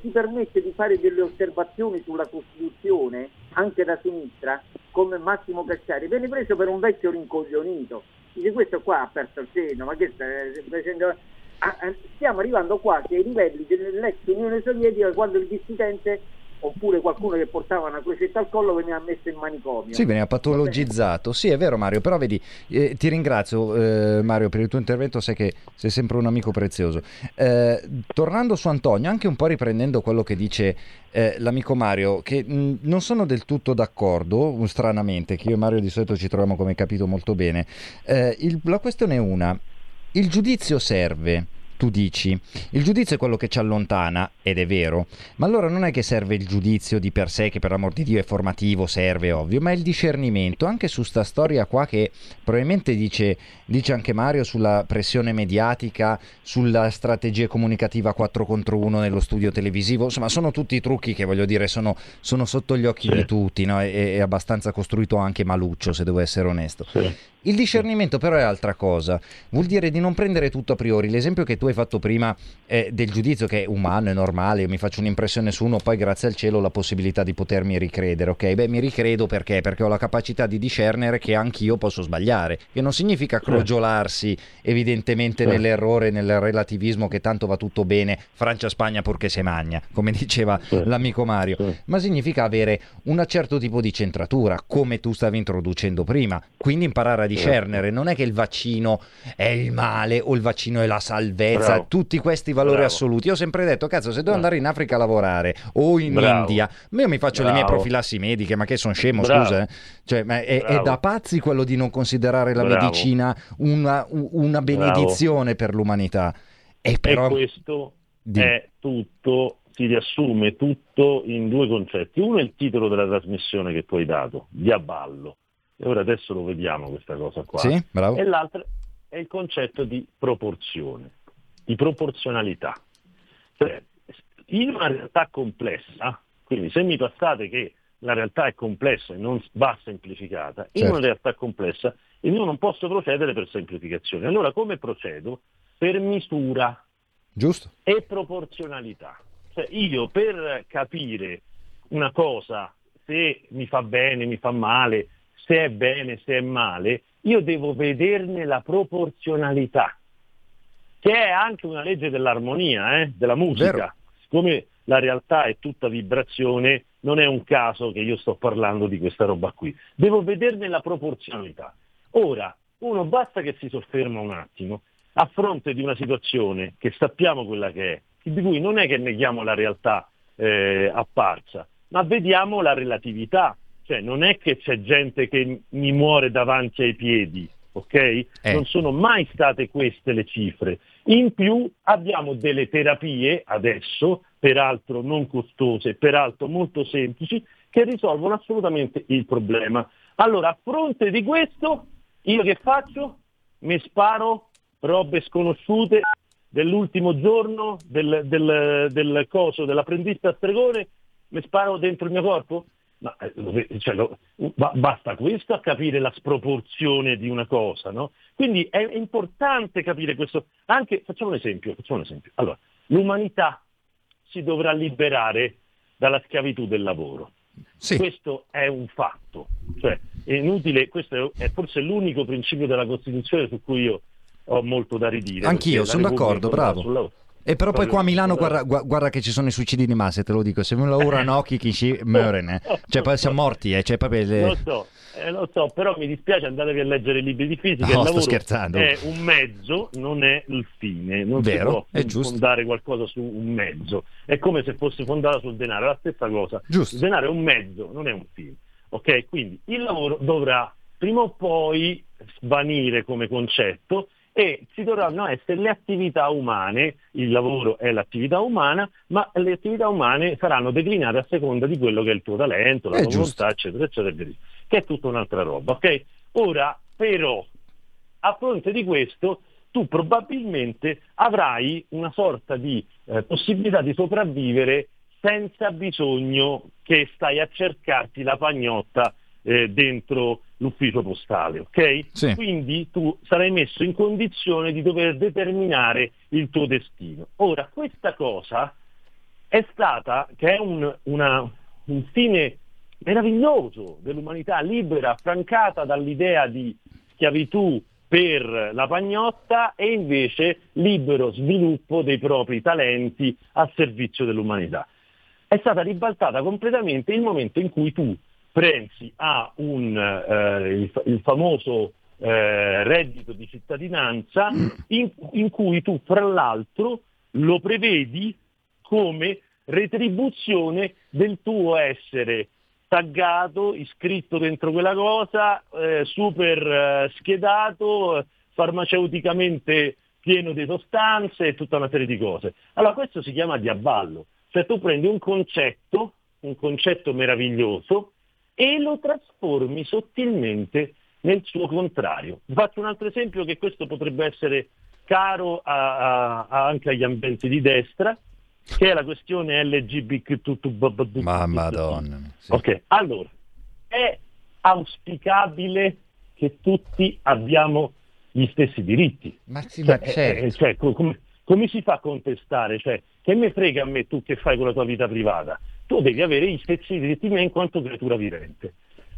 si permette di fare delle osservazioni sulla Costituzione, anche da sinistra, come Massimo Cacciari, viene preso per un vecchio rincoglionito. Dice questo qua ha perso il seno, ma che sta facendo? Ah, eh, stiamo arrivando quasi ai livelli dell'ex Unione Sovietica quando il dissidente oppure qualcuno che portava una crocetta al collo veniva messo in manicomio. Sì, veniva patologizzato. Sì, è vero Mario, però vedi, eh, ti ringrazio eh, Mario per il tuo intervento, sai che sei sempre un amico prezioso. Eh, tornando su Antonio, anche un po' riprendendo quello che dice eh, l'amico Mario, che mh, non sono del tutto d'accordo, stranamente, che io e Mario di solito ci troviamo come capito molto bene. Eh, il, la questione è una, il giudizio serve tu dici, il giudizio è quello che ci allontana, ed è vero, ma allora non è che serve il giudizio di per sé, che per l'amor di Dio è formativo, serve, ovvio, ma è il discernimento, anche su sta storia qua che probabilmente dice, dice anche Mario sulla pressione mediatica, sulla strategia comunicativa 4 contro 1 nello studio televisivo, insomma sono tutti trucchi che voglio dire sono, sono sotto gli occhi sì. di tutti, no? è, è, abbastanza costruito anche Maluccio, se devo essere onesto. Sì. Il discernimento però è altra cosa, vuol dire di non prendere tutto a priori. L'esempio che tu hai fatto prima eh, del giudizio che è umano, è normale, io mi faccio un'impressione su uno, poi grazie al cielo ho la possibilità di potermi ricredere, ok? Beh, mi ricredo perché? Perché ho la capacità di discernere che anch'io posso sbagliare, che non significa crogiolarsi evidentemente nell'errore, nel relativismo che tanto va tutto bene, Francia-Spagna purché se magna, come diceva l'amico Mario, ma significa avere un certo tipo di centratura, come tu stavi introducendo prima, quindi imparare a discernere, non è che il vaccino è il male o il vaccino è la salvezza, Bravo. tutti questi valori Bravo. assoluti. Io ho sempre detto, cazzo, se devo andare in Africa a lavorare o in Bravo. India, io mi faccio le mie profilassi mediche, ma che sono scemo, scusa. Eh? Cioè, ma è, è, da pazzi quello di non considerare la medicina una, una benedizione per l'umanità. E, però... e questo di... è tutto si riassume tutto in due concetti. Uno è il titolo della trasmissione che tu hai dato, Diaballo. E ora adesso lo vediamo questa cosa qua. Sì, e l'altro è il concetto di proporzione, di proporzionalità. Cioè, in una realtà complessa, quindi se mi passate che la realtà è complessa e non va semplificata, certo. in una certo. realtà complessa io non posso procedere per semplificazione. Allora come procedo? Per misura Giusto. e proporzionalità. Cioè io per capire una cosa, se mi fa bene, mi fa male, se è bene, se è male, io devo vederne la proporzionalità, che è anche una legge dell'armonia, eh, della musica. Vero. Siccome la realtà è tutta vibrazione, non è un caso che io sto parlando di questa roba qui. Devo vederne la proporzionalità. Ora, uno basta che si sofferma un attimo a fronte di una situazione che sappiamo quella che è, di cui non è che neghiamo la realtà eh, apparsa, ma vediamo la relatività, cioè non è che c'è gente che mi muore davanti ai piedi, ok? Eh. Non sono mai state queste le cifre. In più abbiamo delle terapie adesso, peraltro non costose, peraltro molto semplici, che risolvono assolutamente il problema. Allora, a fronte di questo, io che faccio? Mi sparo robe sconosciute dell'ultimo giorno del, del, del coso dell'apprendista stregone, mi sparo dentro il mio corpo? Ma, eh, cioè, lo, basta questo a capire la sproporzione di una cosa, no? Quindi è importante capire questo. Anche, facciamo un esempio, facciamo un esempio. Allora, l'umanità si dovrà liberare dalla schiavitù del lavoro. Sì. Questo è un fatto, cioè è inutile, questo è forse l'unico principio della Costituzione su cui io ho molto da ridire. Anch'io, sono d'accordo, bravo. E però poi qua a Milano guarda, guarda, che ci sono i suicidi di massa, te lo dico, se uno ora no chi chi si muore, cioè poi siamo morti, eh, cioè proprio le... Lo so, eh, lo so, però mi dispiace, andatevi a leggere i libri di fisica, no, sto scherzando. è un mezzo, non è il fine, non Vero, si può fondare qualcosa su un mezzo, è come se fosse fondata sul denaro, è la stessa cosa, giusto. il denaro è un mezzo, non è un fine, ok? Quindi il lavoro dovrà prima o poi svanire come concetto e ci dovranno essere le attività umane, il lavoro è l'attività umana, ma le attività umane saranno declinate a seconda di quello che è il tuo talento, la tua volontà, eccetera, eccetera, che è tutta un'altra roba. ok? Ora, però, a fronte di questo, tu probabilmente avrai una sorta di eh, possibilità di sopravvivere senza bisogno che stai a cercarti la pagnotta eh, dentro l'ufficio postale, ok? Sì. Quindi tu sarai messo in condizione di dover determinare il tuo destino. Ora, questa cosa è stata, che è un, una, un fine meraviglioso dell'umanità libera, affrancata dall'idea di schiavitù per la pagnotta e invece libero sviluppo dei propri talenti a servizio dell'umanità. È stata ribaltata completamente il momento in cui tu pensi a un, eh, il, il, famoso eh, reddito di cittadinanza in, in cui tu fra l'altro lo prevedi come retribuzione del tuo essere taggato, iscritto dentro quella cosa, eh, super eh, schedato, farmaceuticamente pieno di sostanze e tutta una serie di cose. Allora questo si chiama diaballo, cioè tu prendi un concetto, un concetto meraviglioso, e lo trasformi sottilmente nel suo contrario. Faccio un altro esempio che questo potrebbe essere caro a, a, anche agli ambienti di destra, che è la questione LGBTQ. Ma madonna. Sì. Ok, allora, è auspicabile che tutti abbiamo gli stessi diritti. Ma sì, cioè, ma certo. eh, cioè, come, come, si fa a contestare? Cioè, che me frega a me tu che fai con la tua vita privata? Tu devi avere gli stessi diritti miei in quanto creatura vivente.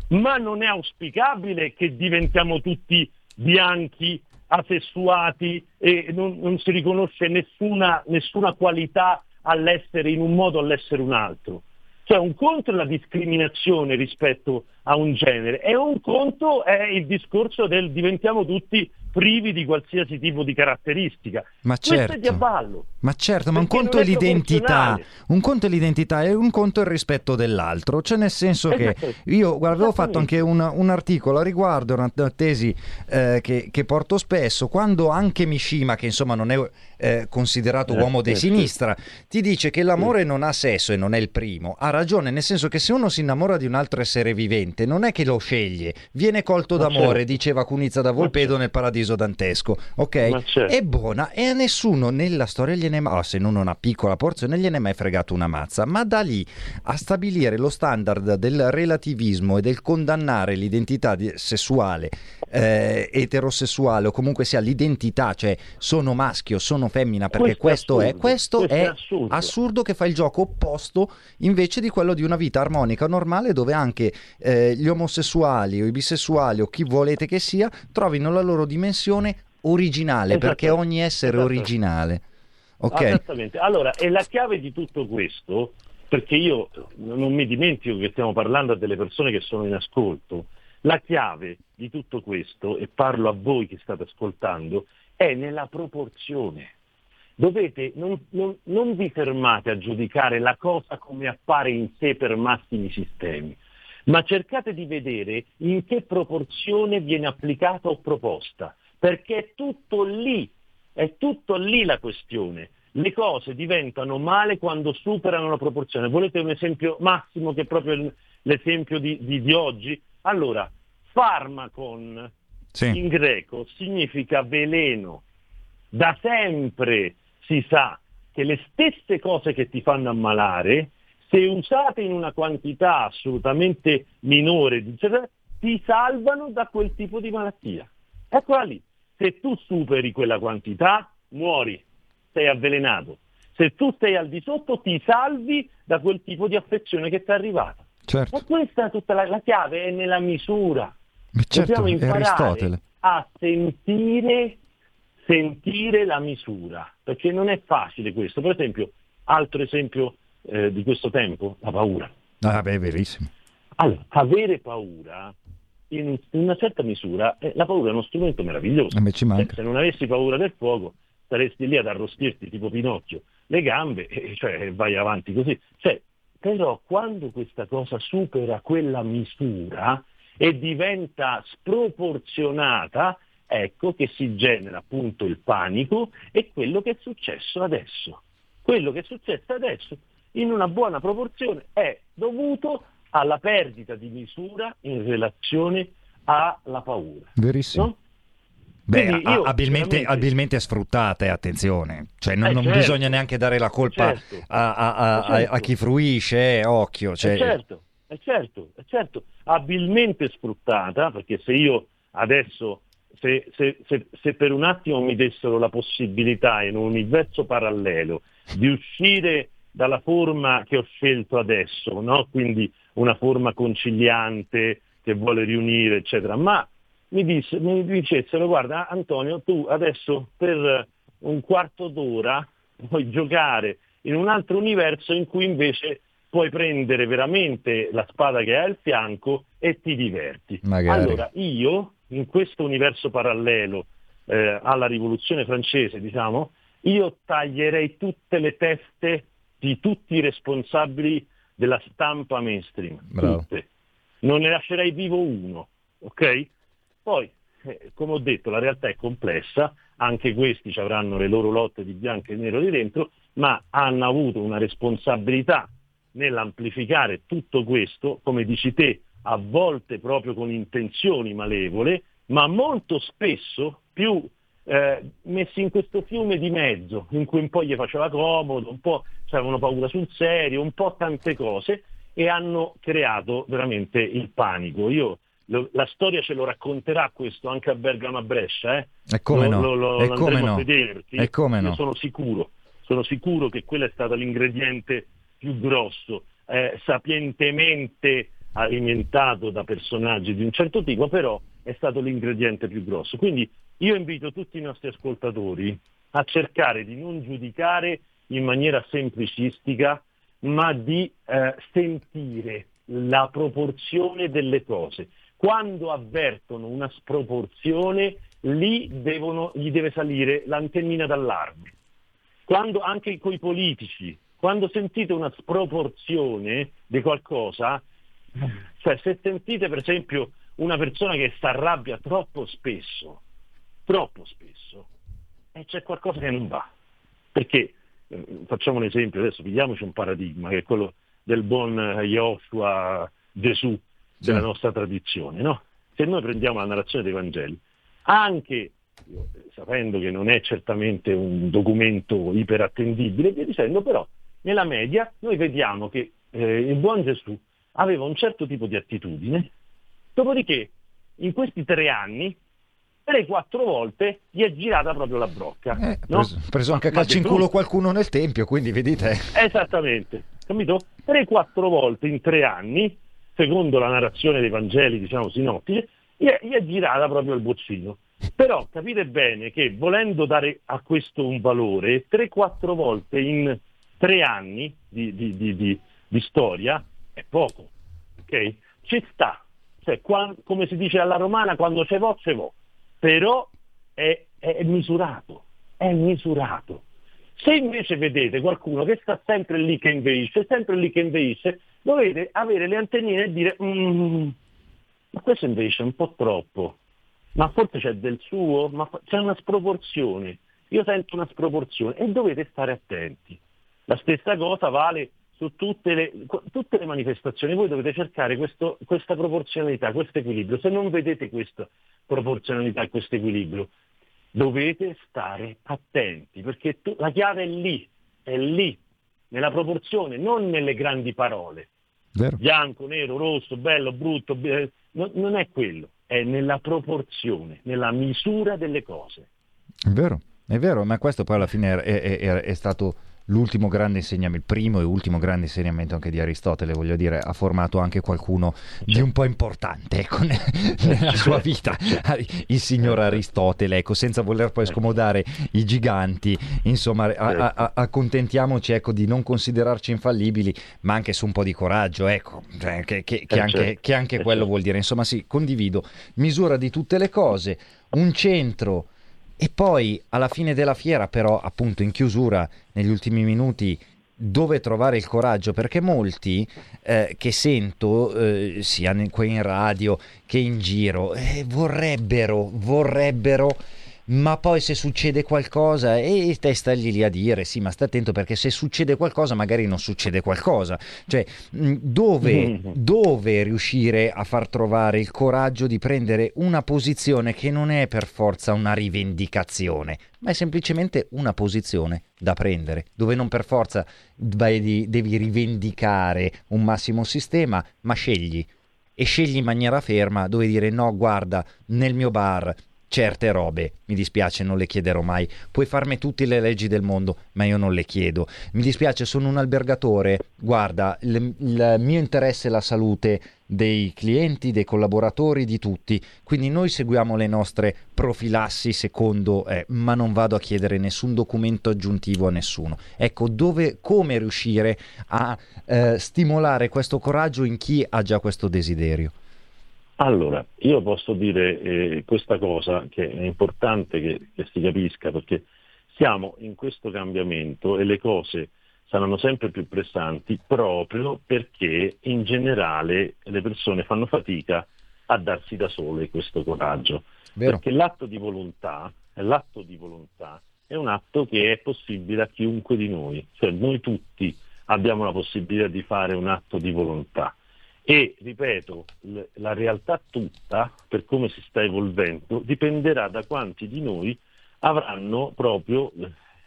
Ma non è auspicabile che diventiamo tutti bianchi, asessuati e non, non si riconosce nessuna, nessuna qualità all'essere in un modo o all'essere un altro. Cioè un conto è la discriminazione rispetto a un genere e un conto è il discorso del diventiamo tutti privi di qualsiasi tipo di caratteristica. Ma Questo certo. è diaballo. Ma certo, ma un conto è, l'identità, un conto è l'identità e un conto è il rispetto dell'altro. Cioè nel senso che io guarda, avevo fatto anche un, un, articolo a riguardo, una, una tesi eh, che, che, porto spesso, quando anche Mishima, che insomma non è eh, considerato eh, uomo di sinistra, ti dice che l'amore non ha sesso e non è il primo, ha ragione, nel senso che se uno si innamora di un altro essere vivente, non è che lo sceglie, viene colto ma d'amore, certo. diceva Cunizza da Volpedo certo. nel paradiso dantesco, ok? Certo. È buona e a nessuno nella storia gliene mai, oh, se non una piccola porzione, gliene è mai fregato una mazza, ma da lì a stabilire lo standard del relativismo e del condannare l'identità di, sessuale, eh, eterosessuale o comunque sia l'identità, cioè sono maschio, sono femmina, perché questo, questo è, questo, questo è, è assurdo. assurdo. che fa il gioco opposto invece di quello di una vita armonica normale dove anche eh, gli omosessuali o i bisessuali o chi volete che sia trovino la loro dimensione originale, perché ogni essere è originale. Ok. Esattamente. Allora, e la chiave di tutto questo, perché io non mi dimentico che stiamo parlando a delle persone che sono in ascolto, la chiave di tutto questo, e parlo a voi che state ascoltando, è nella proporzione. Dovete, non, non, non vi fermate a giudicare la cosa come appare in sé per massimi sistemi, ma cercate di vedere in che proporzione viene applicata o proposta, perché è tutto lì, è tutto lì la questione. Le cose diventano male quando superano la proporzione. Volete un esempio massimo che è proprio l'esempio di, di, di oggi? Allora, farmacon sì. in greco significa veleno. Da sempre si sa che le stesse cose che ti fanno ammalare se usate in una quantità assolutamente minore, ti salvano da quel tipo di malattia. Eccola lì. Se tu superi quella quantità, muori, sei avvelenato. Se tu stai al di sotto, ti salvi da quel tipo di affezione che ti è arrivata. Certo. E questa è tutta la, la chiave, è nella misura. Certo, Dobbiamo imparare a sentire, sentire la misura, perché non è facile questo. Per esempio, altro esempio eh, di questo tempo? La paura. Ah, beh, verissimo. Allora, avere paura, in una certa misura, eh, la paura è uno strumento meraviglioso. Eh, se, se non avessi paura del fuoco, staresti lì ad arrostirti tipo Pinocchio le gambe e cioè, vai avanti così. Cioè, però quando questa cosa supera quella misura, e diventa sproporzionata, ecco che si genera appunto il panico e quello che è successo adesso. Quello che è successo adesso in una buona proporzione è dovuto alla perdita di misura in relazione alla paura. Verissimo. No? Beh, io, abilmente, abilmente, sfruttate, attenzione, cioè non, eh, non certo. bisogna neanche dare la colpa certo. a, a, a, certo. a, chi fruisce, eh, occhio. Cioè... È certo, è certo, è certo, abilmente sfruttata, perché se io adesso, se, se, se, se per un attimo mi dessero la possibilità in un universo parallelo di uscire dalla forma che ho scelto adesso, no? quindi una forma conciliante che vuole riunire, eccetera, ma mi, disse, mi dicessero guarda Antonio tu adesso per un quarto d'ora puoi giocare in un altro universo in cui invece puoi prendere veramente la spada che hai al fianco e ti diverti. Magari. Allora io in questo universo parallelo eh, alla rivoluzione francese, diciamo, io taglierei tutte le teste di tutti i responsabili della stampa mainstream. Bravo. Tutte. Non ne lascerei vivo uno, ok? Poi, eh, come ho detto, la realtà è complessa, anche questi avranno le loro lotte di bianco e nero di dentro, ma hanno avuto una responsabilità nell'amplificare tutto questo, come dici te, a volte proprio con intenzioni malevole, ma molto spesso più eh, messi in questo fiume di mezzo, in cui un po' gli faceva comodo, un po' avevano paura sul serio, un po' tante cose, e hanno creato veramente il panico. Io la storia ce lo racconterà questo anche a Bergamo a Brescia, eh? E come no? Lo, lo, e come no? a vedere, e come no? sono sicuro, sono sicuro che quello è stato l'ingrediente più grosso, eh, sapientemente alimentato da personaggi di un certo tipo, però è stato l'ingrediente più grosso. Quindi io invito tutti i nostri ascoltatori a cercare di non giudicare in maniera semplicistica, ma di eh, sentire la proporzione delle cose. Quando avvertono una sproporzione, lì devono, gli deve salire l'antennina d'allarme. Quando anche con i politici, quando sentite una sproporzione di qualcosa, cioè se sentite per esempio una persona che si arrabbia troppo spesso, troppo spesso, e c'è qualcosa che non va. Perché, eh, facciamo un esempio, adesso pigliamoci un paradigma, che è quello del buon Joshua Gesù, della nostra tradizione. No? Se noi prendiamo la narrazione dei Vangeli, anche sapendo che non è certamente un documento iperattendibile, via dicendo, però nella media noi vediamo che eh, il buon Gesù aveva un certo tipo di attitudine, dopodiché in questi tre anni tre quattro volte gli è girata proprio la brocca. Eh, no? preso, preso, anche a calcio in culo qualcuno nel tempio, quindi vedete. Esattamente, capito? Tre quattro volte in tre anni secondo la narrazione dei Vangeli, diciamo sinottici, gli è, gli è girata proprio il boccino. Però capite bene che volendo dare a questo un valore, 3-4 volte in tre anni di, di, di, di, storia è poco. Okay? Ci sta, cioè, qua, come si dice alla romana, quando c'è vo, c'è vo. Però è, è misurato, è misurato. Se invece vedete qualcuno che sta sempre lì che inveisce, sempre lì che inveisce, dovete avere le antennine e dire mm, ma questo invece è un po' troppo, ma forse c'è del suo, ma c'è una sproporzione, io sento una sproporzione e dovete stare attenti. La stessa cosa vale su tutte le, tutte le manifestazioni, voi dovete cercare questo, questa proporzionalità, questo equilibrio. Se non vedete questa proporzionalità e questo equilibrio, dovete stare attenti, perché tu, la chiave è lì, è lì, nella proporzione, non nelle grandi parole. Vero. Bianco, nero, rosso, bello, brutto, eh, no, non è quello, è nella proporzione, nella misura delle cose. È vero, è vero, ma questo poi alla fine è, è, è stato l'ultimo grande insegnamento, il primo e ultimo grande insegnamento anche di Aristotele, voglio dire, ha formato anche qualcuno di un po' importante ecco, nella sua vita, il signor Aristotele, ecco, senza voler poi scomodare i giganti, insomma, a, a, accontentiamoci ecco, di non considerarci infallibili, ma anche su un po' di coraggio, ecco, cioè, che, che, che, anche, che anche quello vuol dire, insomma sì, condivido, misura di tutte le cose, un centro e poi alla fine della fiera, però, appunto in chiusura, negli ultimi minuti, dove trovare il coraggio, perché molti eh, che sento, eh, sia qui in radio che in giro, eh, vorrebbero, vorrebbero ma poi se succede qualcosa e te stai lì a dire sì ma sta attento perché se succede qualcosa magari non succede qualcosa. Cioè dove, dove riuscire a far trovare il coraggio di prendere una posizione che non è per forza una rivendicazione ma è semplicemente una posizione da prendere dove non per forza devi rivendicare un massimo sistema ma scegli. E scegli in maniera ferma dove dire no guarda nel mio bar certe robe, mi dispiace, non le chiederò mai. Puoi farmi tutte le leggi del mondo, ma io non le chiedo. Mi dispiace, sono un albergatore, guarda, il, il mio interesse è la salute dei clienti, dei collaboratori, di tutti. Quindi noi seguiamo le nostre profilassi secondo, eh, ma non vado a chiedere nessun documento aggiuntivo a nessuno. Ecco, dove, come riuscire a eh, stimolare questo coraggio in chi ha già questo desiderio? Allora, io posso dire eh, questa cosa che è importante che, che, si capisca perché siamo in questo cambiamento e le cose saranno sempre più pressanti proprio perché in generale le persone fanno fatica a darsi da sole questo coraggio. Vero. Perché l'atto di volontà, l'atto di volontà è un atto che è possibile a chiunque di noi, cioè noi tutti abbiamo la possibilità di fare un atto di volontà e, ripeto, la realtà tutta, per come si sta evolvendo, dipenderà da quanti di noi avranno proprio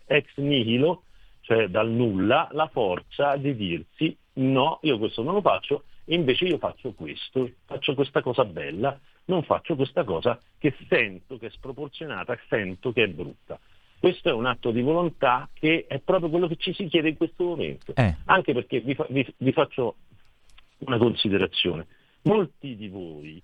ex nihilo, cioè dal nulla, la forza di dirsi no, io questo non lo faccio, e invece io faccio questo, faccio questa cosa bella, non faccio questa cosa che sento che è sproporzionata, sento che è brutta. Questo è un atto di volontà che è proprio quello che ci si chiede in questo momento. Eh. Anche perché vi, fa, vi, vi faccio una considerazione. Molti di voi,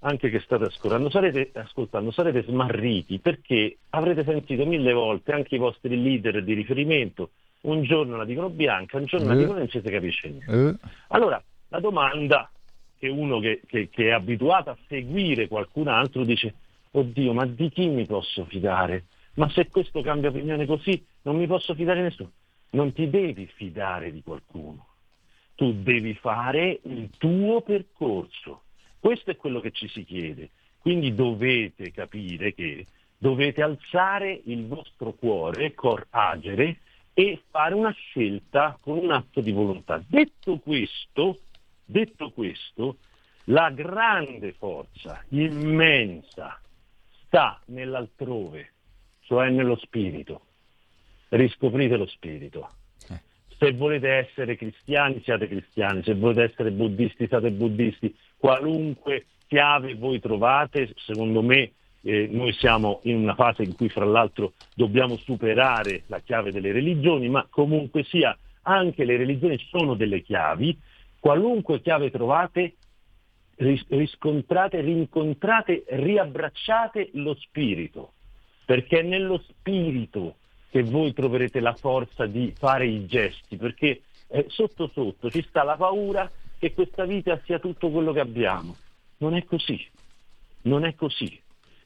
anche che state ascoltando sarete, ascoltando, sarete smarriti perché avrete sentito mille volte anche i vostri leader di riferimento, un giorno la dicono bianca, un giorno uh. la dicono non ci si capisce niente. Uh. Allora, la domanda che uno che, che, che è abituato a seguire qualcun altro dice, oddio, ma di chi mi posso fidare? Ma se questo cambia opinione così, non mi posso fidare nessuno. Non ti devi fidare di qualcuno tu devi fare il tuo percorso. Questo è quello che ci si chiede. Quindi dovete capire che dovete alzare il vostro cuore, cor agere, e fare una scelta con un atto di volontà. Detto questo, detto questo, la grande forza, immensa, sta nell'altrove, cioè nello spirito. Riscoprite lo spirito se volete essere cristiani siate cristiani, se volete essere buddisti siate buddisti, qualunque chiave voi trovate, secondo me eh, noi siamo in una fase in cui fra l'altro dobbiamo superare la chiave delle religioni, ma comunque sia anche le religioni sono delle chiavi, qualunque chiave trovate riscontrate, rincontrate, riabbracciate lo spirito, perché è nello spirito che voi troverete la forza di fare i gesti, perché eh, sotto sotto ci sta la paura che questa vita sia tutto quello che abbiamo. Non è così, non è così.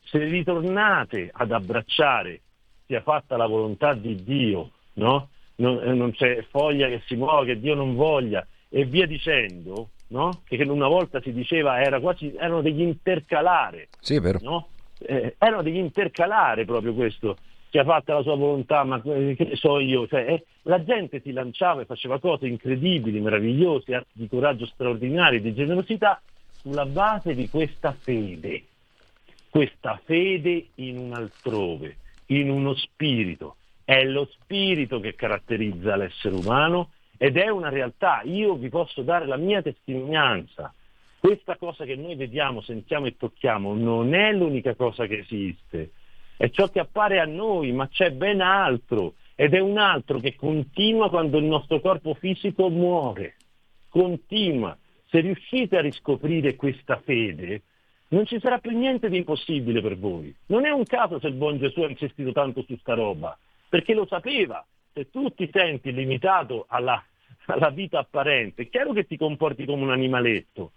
Se ritornate ad abbracciare, sia fatta la volontà di Dio, no? non, eh, non, c'è foglia che si muova, che Dio non voglia, e via dicendo, no? che una volta si diceva era quasi, erano degli intercalare. Sì. No? Eh, erano degli intercalare proprio questo che ha fatto la sua volontà, ma che ne so io, cioè, eh, la gente si lanciava e faceva cose incredibili, meravigliose, atti di coraggio straordinari, di generosità, sulla base di questa fede, questa fede in un altrove, in uno spirito. È lo spirito che caratterizza l'essere umano ed è una realtà. Io vi posso dare la mia testimonianza. Questa cosa che noi vediamo, sentiamo e tocchiamo non è l'unica cosa che esiste è ciò che appare a noi, ma c'è ben altro ed è un altro che continua quando il nostro corpo fisico muore. Continua. Se riuscite a riscoprire questa fede, non ci sarà più niente di impossibile per voi. Non è un caso se il buon Gesù ha insistito tanto su sta roba, perché lo sapeva. Se tu ti senti limitato alla, alla vita apparente, è chiaro che ti comporti come un animaletto,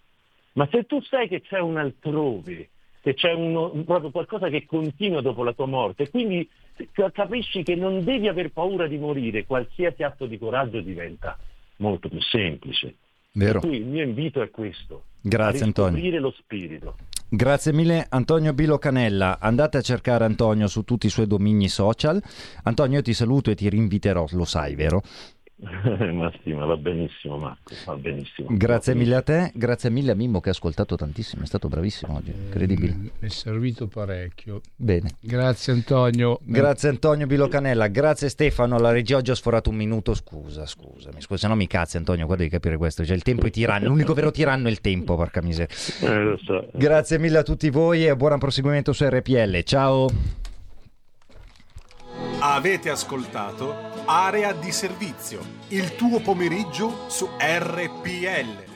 ma se tu sai che c'è un altrove, che c'è uno, proprio qualcosa che continua dopo la tua morte. Quindi capisci che non devi aver paura di morire, qualsiasi atto di coraggio diventa molto più semplice. Vero. Per cui il mio invito è questo. Grazie Antonio. lo spirito. Grazie mille Antonio Bilo Canella, andate a cercare Antonio su tutti i suoi domini social. Antonio io ti saluto e ti rinviterò, lo sai vero? Massima, va benissimo Marco, va benissimo. Grazie mille a te, grazie mille a Mimmo che ha ascoltato tantissimo, è stato bravissimo oggi, incredibile. Mi è servito parecchio. Bene. Grazie Antonio. Grazie Antonio Bilocanella, grazie Stefano, la regia oggi ha sforato un minuto, scusa, scusami, scusa, se no mi cazzi Antonio, guarda di capire questo, cioè il tempo è tiranno, l'unico vero tiranno è il tempo, porca miseria. Eh, so. Grazie mille a tutti voi e buon proseguimento su RPL, ciao. Avete ascoltato Area di servizio, il tuo pomeriggio su RPL.